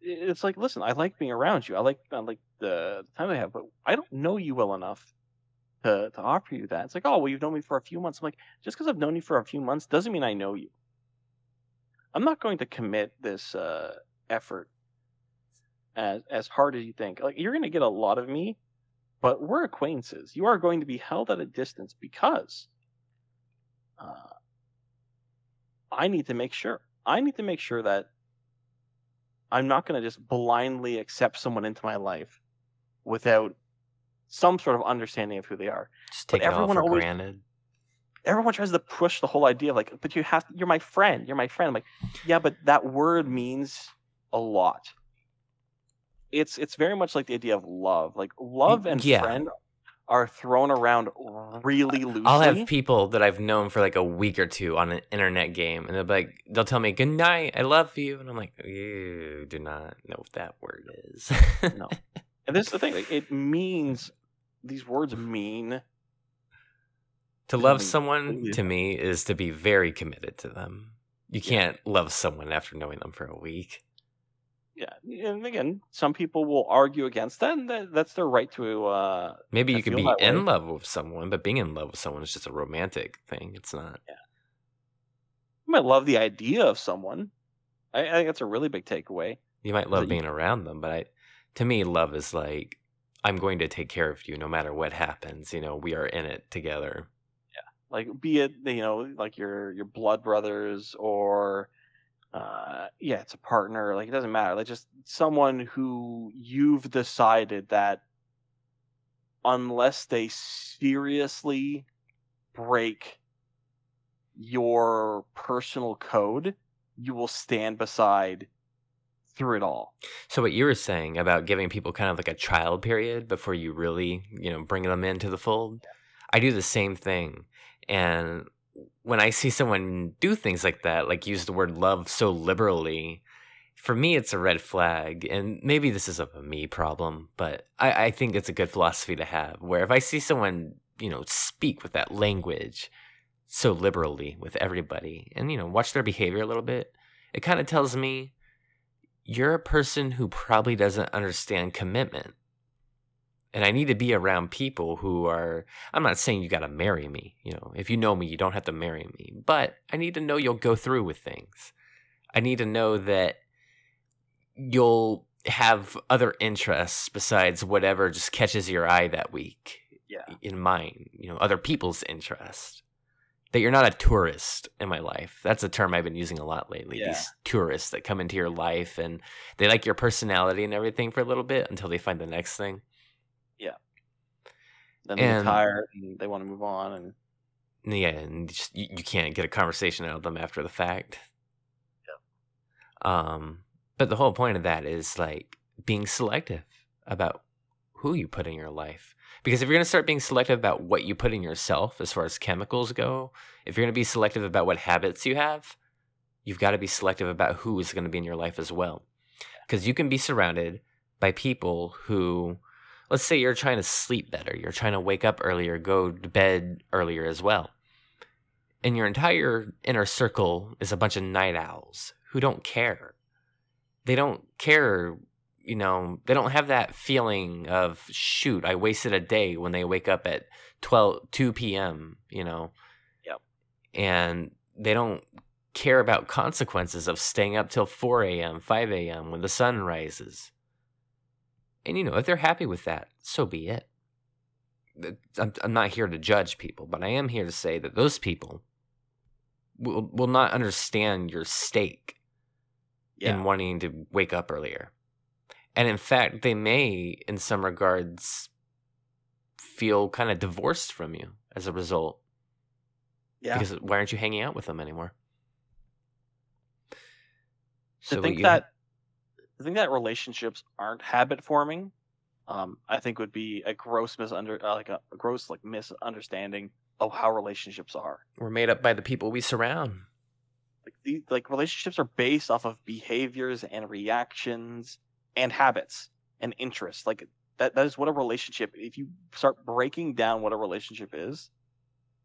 It's like, listen, I like being around you. I like I like the time I have, but I don't know you well enough to to offer you that. It's like, oh, well, you've known me for a few months. I'm like, just because I've known you for a few months doesn't mean I know you. I'm not going to commit this uh, effort as as hard as you think. Like you're going to get a lot of me, but we're acquaintances. You are going to be held at a distance because uh, I need to make sure. I need to make sure that I'm not going to just blindly accept someone into my life without some sort of understanding of who they are. Just take it all for always, granted. Everyone tries to push the whole idea of like, but you have, you're my friend, you're my friend. I'm like, yeah, but that word means a lot. It's it's very much like the idea of love. Like love and yeah. friend are thrown around really loosely. I'll have people that I've known for like a week or two on an internet game, and they'll be like, they'll tell me "Good night, I love you," and I'm like, you do not know what that word is. no, and this is the thing; like, it means these words mean to love someone. To me, is to be very committed to them. You can't yeah. love someone after knowing them for a week yeah, and again, some people will argue against that, and that, that's their right to. Uh, Maybe you can be in way. love with someone, but being in love with someone is just a romantic thing. It's not. Yeah. You might love the idea of someone. I, I think that's a really big takeaway. You might love being you... around them, but I, to me, love is like I'm going to take care of you no matter what happens. You know, we are in it together. Yeah, like be it you know like your your blood brothers or uh, yeah, it's a partner. Like it doesn't matter. Like just someone who you've decided that unless they seriously break your personal code, you will stand beside through it all. So what you were saying about giving people kind of like a trial period before you really, you know, bring them into the fold. I do the same thing. And when I see someone do things like that, like use the word love so liberally, for me, it's a red flag. And maybe this is a me problem, but I, I think it's a good philosophy to have where if I see someone, you know, speak with that language so liberally with everybody and, you know, watch their behavior a little bit, it kind of tells me you're a person who probably doesn't understand commitment and I need to be around people who are. I'm not saying you got to marry me. You know, if you know me, you don't have to marry me. But I need to know you'll go through with things. I need to know that you'll have other interests besides whatever just catches your eye that week. Yeah. In mine, you know, other people's interest. That you're not a tourist in my life. That's a term I've been using a lot lately. Yeah. These tourists that come into your life and they like your personality and everything for a little bit until they find the next thing then they and, get tired and they want to move on and yeah and just, you, you can't get a conversation out of them after the fact. Yeah. Um but the whole point of that is like being selective about who you put in your life. Because if you're going to start being selective about what you put in yourself as far as chemicals go if you're going to be selective about what habits you have you've got to be selective about who is going to be in your life as well. Because you can be surrounded by people who let's say you're trying to sleep better, you're trying to wake up earlier, go to bed earlier as well. And your entire inner circle is a bunch of night owls who don't care. They don't care, you know, they don't have that feeling of, shoot, I wasted a day when they wake up at 12, 2 p.m., you know. Yep. And they don't care about consequences of staying up till 4 a.m., 5 a.m. when the sun rises and you know, if they're happy with that, so be it. I'm, I'm not here to judge people, but I am here to say that those people will will not understand your stake yeah. in wanting to wake up earlier. And in fact, they may, in some regards, feel kind of divorced from you as a result. Yeah. Because why aren't you hanging out with them anymore? To think you, that I think that relationships aren't habit forming. Um, I think would be a gross misunder uh, like a, a gross like misunderstanding of how relationships are. We're made up by the people we surround. Like the like relationships are based off of behaviors and reactions and habits and interests. Like that that is what a relationship. If you start breaking down what a relationship is,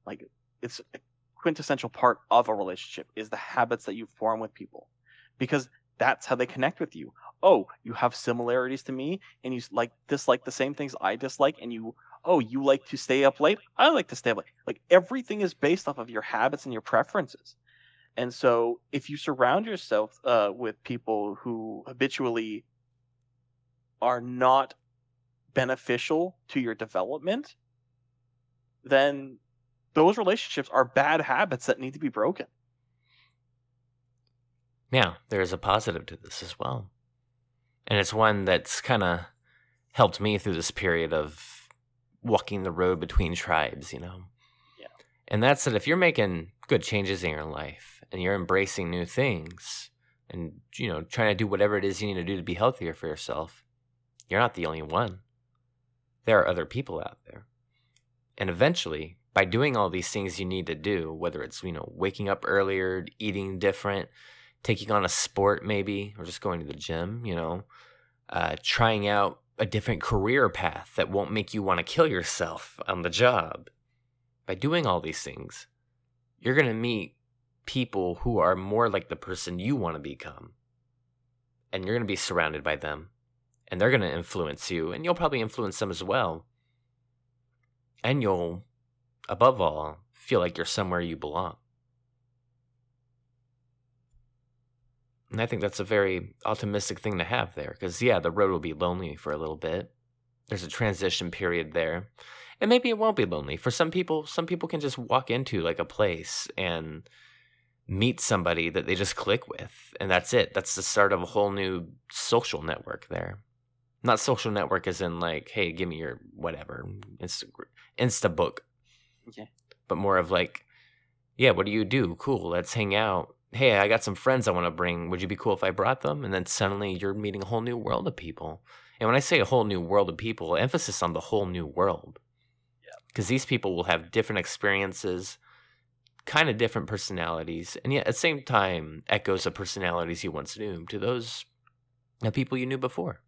like it's a quintessential part of a relationship is the habits that you form with people, because that's how they connect with you. Oh, you have similarities to me, and you like dislike the same things I dislike, and you oh you like to stay up late. I like to stay up late. Like everything is based off of your habits and your preferences, And so, if you surround yourself uh, with people who habitually are not beneficial to your development, then those relationships are bad habits that need to be broken. Yeah, there is a positive to this as well. And it's one that's kind of helped me through this period of walking the road between tribes, you know? Yeah. And that's that if you're making good changes in your life and you're embracing new things and, you know, trying to do whatever it is you need to do to be healthier for yourself, you're not the only one. There are other people out there. And eventually, by doing all these things you need to do, whether it's, you know, waking up earlier, eating different, taking on a sport maybe, or just going to the gym, you know, uh, trying out a different career path that won't make you want to kill yourself on the job. By doing all these things, you're going to meet people who are more like the person you want to become. And you're going to be surrounded by them. And they're going to influence you, and you'll probably influence them as well. And you'll, above all, feel like you're somewhere you belong. And I think that's a very optimistic thing to have there because, yeah, the road will be lonely for a little bit. There's a transition period there. And maybe it won't be lonely. For some people, some people can just walk into like a place and meet somebody that they just click with. And that's it. That's the start of a whole new social network there. Not social network as in like, hey, give me your whatever, Insta, Insta book. Okay. But more of like, yeah, what do you do? Cool, let's hang out hey, I got some friends I want to bring. Would you be cool if I brought them? And then suddenly you're meeting a whole new world of people. And when I say a whole new world of people, emphasis on the whole new world. Yeah. Because these people will have different experiences, kind of different personalities, and yet at the same time, echoes of personalities you once knew to those the people you knew before.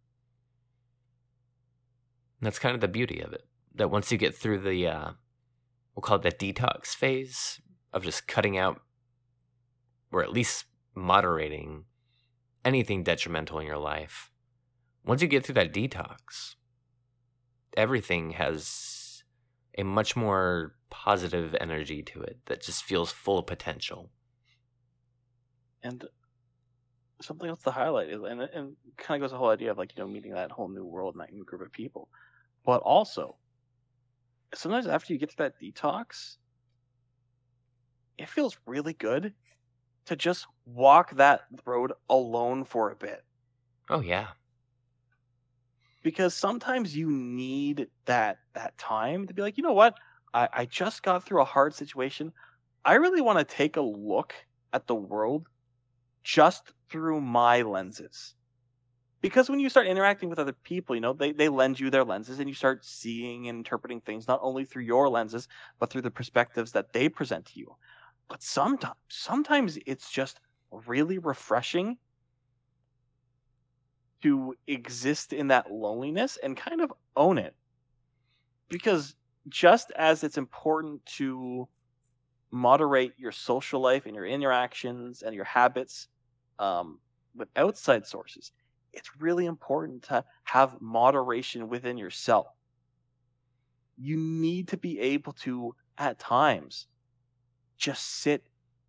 And that's kind of the beauty of it. That once you get through the, uh, we'll call it the detox phase of just cutting out or at least moderating anything detrimental in your life, once you get through that detox, everything has a much more positive energy to it that just feels full of potential. And something else to highlight is, and and kind of goes the whole idea of like you know meeting that whole new world and that new group of people, but also sometimes after you get to that detox, it feels really good to just walk that road alone for a bit. Oh yeah. Because sometimes you need that that time to be like, you know what? I, I just got through a hard situation. I really want to take a look at the world just through my lenses. Because when you start interacting with other people, you know, they, they lend you their lenses and you start seeing and interpreting things not only through your lenses, but through the perspectives that they present to you. But sometimes, sometimes it's just really refreshing to exist in that loneliness and kind of own it. Because just as it's important to moderate your social life and your interactions and your habits um, with outside sources, it's really important to have moderation within yourself. You need to be able to, at times, just sit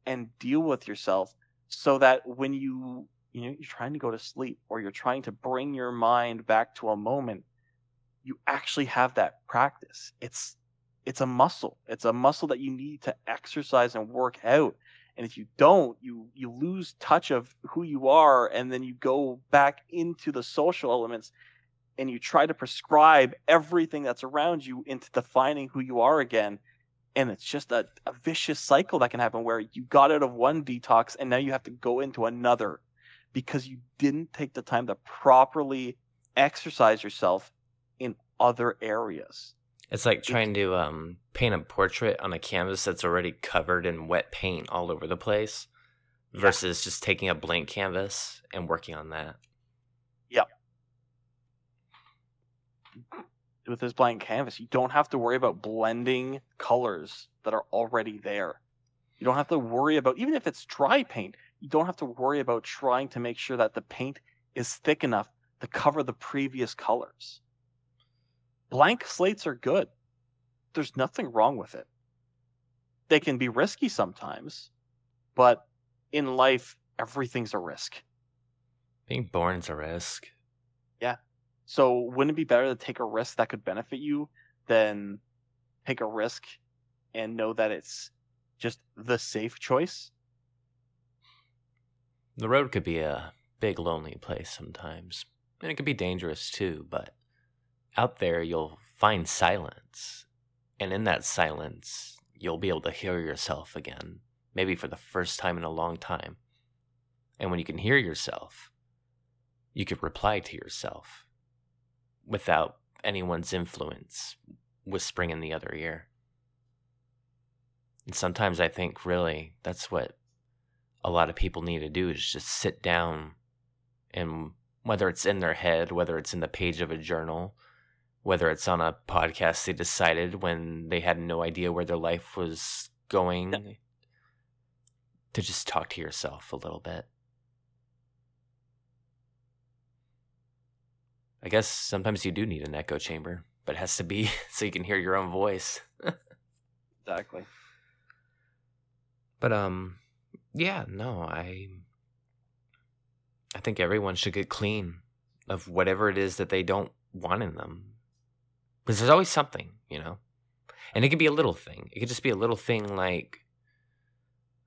and deal with yourself so that when you you know you're trying to go to sleep or you're trying to bring your mind back to a moment you actually have that practice. It's it's a muscle. It's a muscle that you need to exercise and work out. And if you don't you you lose touch of who you are and then you go back into the social elements and you try to prescribe everything that's around you into defining who you are again and it's just a, a vicious cycle that can happen where you got out of one detox and now you have to go into another because you didn't take the time to properly exercise yourself in other areas. It's like trying to um, paint a portrait on a canvas that's already covered in wet paint all over the place versus just taking a blank canvas and working on that. Yeah with this blank canvas, you don't have to worry about blending colors that are already there. You don't have to worry about even if it's dry paint, you don't have to worry about trying to make sure that the paint is thick enough to cover the previous colors. Blank slates are good. There's nothing wrong with it. They can be risky sometimes, but in life, everything's a risk. Being born is a risk. So wouldn't it be better to take a risk that could benefit you than take a risk and know that it's just the safe choice? The road could be a big, lonely place sometimes. And it could be dangerous too, but out there you'll find silence. And in that silence, you'll be able to hear yourself again, maybe for the first time in a long time. And when you can hear yourself, you could reply to yourself without anyone's influence whispering in the other ear. And sometimes I think really that's what a lot of people need to do is just sit down and whether it's in their head, whether it's in the page of a journal, whether it's on a podcast they decided when they had no idea where their life was going, to just talk to yourself a little bit. I guess sometimes you do need an echo chamber, but it has to be so you can hear your own voice. Exactly. But um yeah, no, I I think everyone should get clean of whatever it is that they don't want in them. Because there's always something, you know? And it could be a little thing. It could just be a little thing like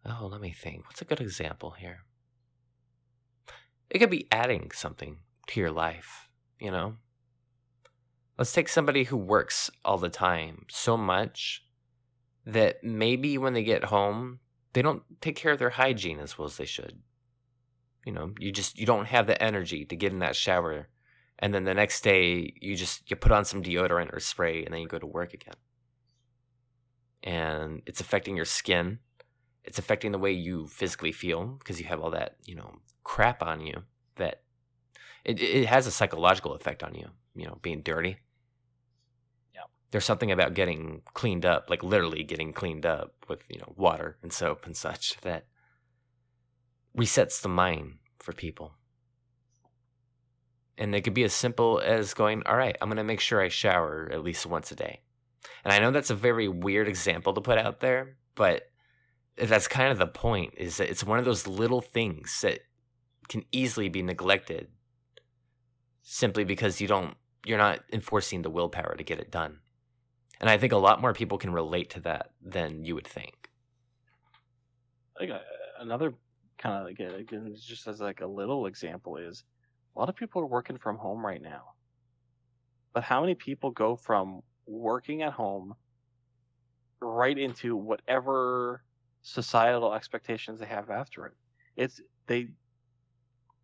oh, let me think. What's a good example here? It could be adding something to your life, you know? Let's take somebody who works all the time so much that maybe when they get home, they don't take care of their hygiene as well as they should. You know, you just you don't have the energy to get in that shower and then the next day you just you put on some deodorant or spray and then you go to work again. And it's affecting your skin. It's affecting the way you physically feel because you have all that, you know, crap on you it, it has a psychological effect on you, you know, being dirty Yeah. there's something about getting cleaned up, like literally getting cleaned up with, you know, water and soap and such that resets the mind for people. And it could be as simple as going, all right, I'm going to make sure I shower at least once a day. And I know that's a very weird example to put out there, but that's kind of the point is that it's one of those little things that can easily be neglected simply because you don't you're not enforcing the willpower to get it done. And I think a lot more people can relate to that than you would think. Like uh, another kind of again, again, just as like a little example is a lot of people are working from home right now. But how many people go from working at home right into whatever societal expectations they have after it? It's they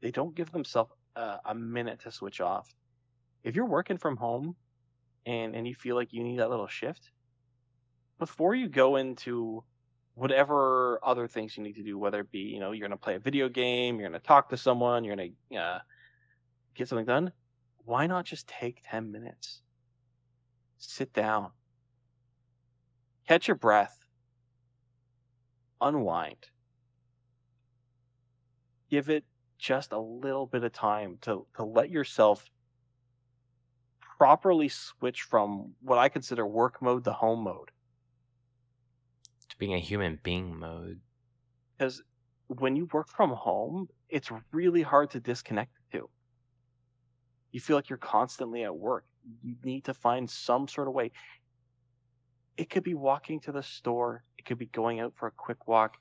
they don't give themselves a, a minute to switch off. If you're working from home, and and you feel like you need that little shift before you go into whatever other things you need to do whether it be you know you're going to play a video game you're going to talk to someone you're going to uh, get something done why not just take 10 minutes? Sit down. Catch your breath. Unwind. Give it just a little bit of time to to let yourself properly switch from what I consider work mode to home mode. To being a human being mode. Because when you work from home, it's really hard to disconnect the two. You feel like you're constantly at work. You need to find some sort of way. It could be walking to the store, it could be going out for a quick walk.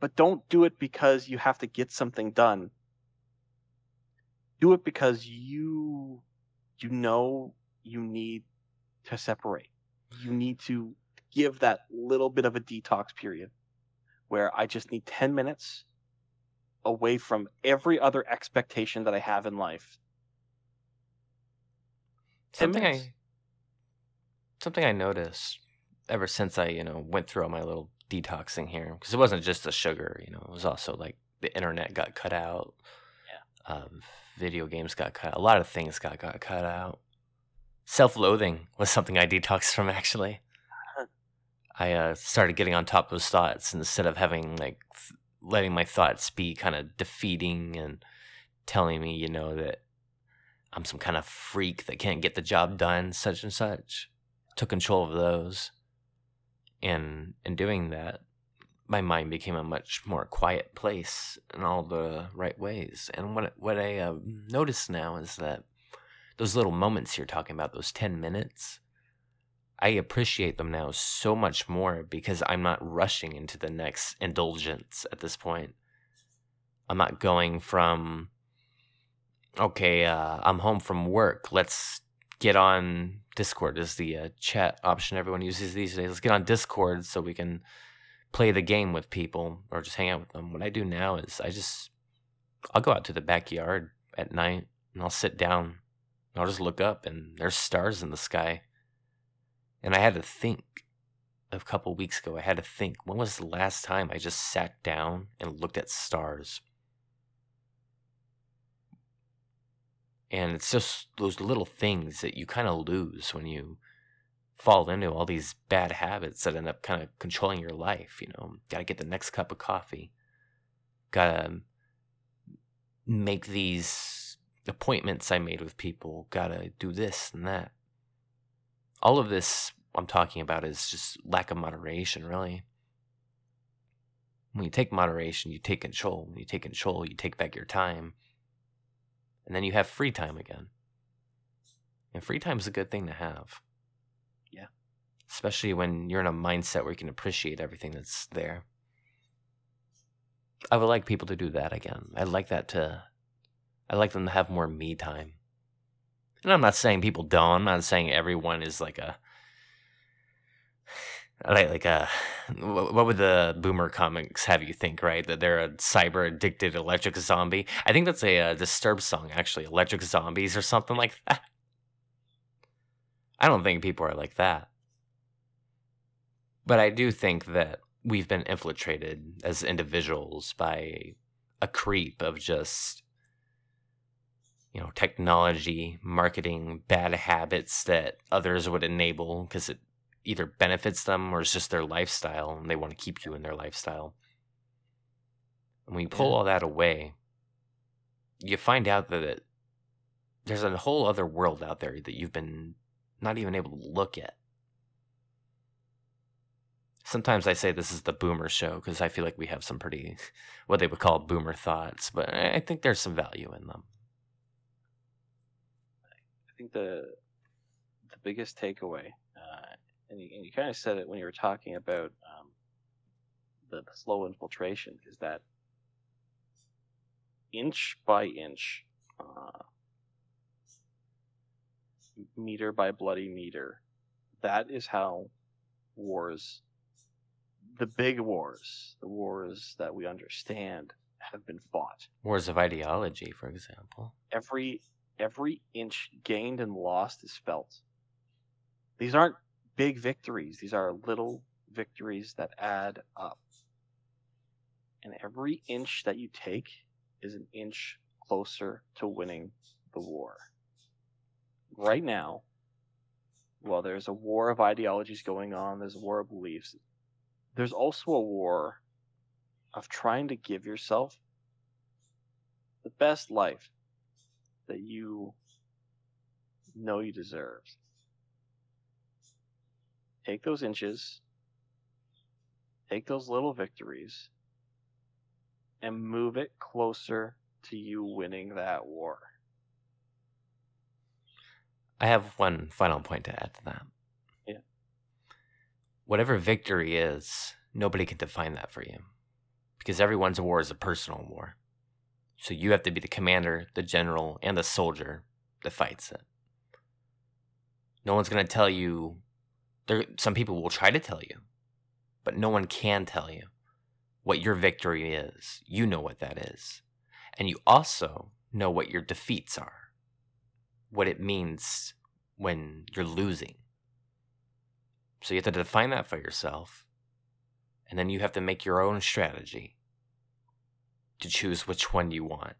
But don't do it because you have to get something done. Do it because you you know you need to separate. You need to give that little bit of a detox period where I just need 10 minutes away from every other expectation that I have in life. Something I something I noticed ever since I, you know, went through all my little detoxing here because it wasn't just the sugar, you know, it was also like the internet got cut out. Yeah. Um, video games got cut. A lot of things got got cut out. Self-loathing was something I detoxed from actually. I uh, started getting on top of those thoughts instead of having like th- letting my thoughts be kind of defeating and telling me, you know, that I'm some kind of freak that can't get the job done, such and such. Took control of those. And in doing that, my mind became a much more quiet place in all the right ways. And what what I uh, notice now is that those little moments you're talking about, those ten minutes, I appreciate them now so much more because I'm not rushing into the next indulgence at this point. I'm not going from okay, uh, I'm home from work. Let's get on Discord is the uh, chat option everyone uses these days. Let's get on Discord so we can play the game with people or just hang out with them. What I do now is I just I'll go out to the backyard at night and I'll sit down. And I'll just look up and there's stars in the sky. And I had to think a couple weeks ago, I had to think when was the last time I just sat down and looked at stars? And it's just those little things that you kind of lose when you fall into all these bad habits that end up kind of controlling your life. You know, got to get the next cup of coffee, got to make these appointments I made with people, got to do this and that. All of this I'm talking about is just lack of moderation, really. When you take moderation, you take control. When you take control, you take back your time and then you have free time again. And free time is a good thing to have. Yeah. Especially when you're in a mindset where you can appreciate everything that's there. I would like people to do that again. I'd like that to I'd like them to have more me time. And I'm not saying people don't. I'm not saying everyone is like a like like uh, a what would the boomer comics have you think right? That they're a cyber addicted electric zombie? I think that's a, a disturbed song actually electric zombies or something like that. I don't think people are like that. But i do think that we've been infiltrated as individuals by a creep of just you know technology marketing bad habits that others would enable because it either benefits them or it's just their lifestyle and they want to keep you in their lifestyle. And when you pull yeah. all that away, you find out that it, there's a whole other world out there that you've been not even able to look at. Sometimes I say this is the boomer show because I feel like we have some pretty, what they would call boomer thoughts, but I think there's some value in them. I think the the biggest takeaway and you, and you kind of said it when you were talking about um, the, the slow infiltration, is that inch by inch, uh, meter by bloody meter, that is how wars, the big wars, the wars that we understand, have been fought. Wars of ideology, for example. Every every inch gained and lost is felt. These aren't big victories. These are little victories that add up. And every inch that you take is an inch closer to winning the war. Right now, while there's a war of ideologies going on, there's a war of beliefs, there's also a war of trying to give yourself the best life that you know you deserve take those inches, take those little victories, and move it closer to you winning that war. I have one final point to add to that. Yeah. Whatever victory is, nobody can define that for you. Because everyone's war is a personal war. So you have to be the commander, the general, and the soldier that fights it. No one's going to tell you there, some people will try to tell you, but no one can tell you what your victory is. You know what that is. And you also know what your defeats are, what it means when you're losing. So you have to define that for yourself, and then you have to make your own strategy to choose which one you want.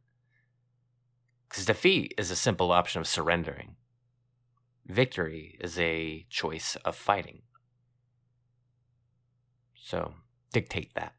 Because defeat is a simple option of surrendering. Victory is a choice of fighting. So, dictate that.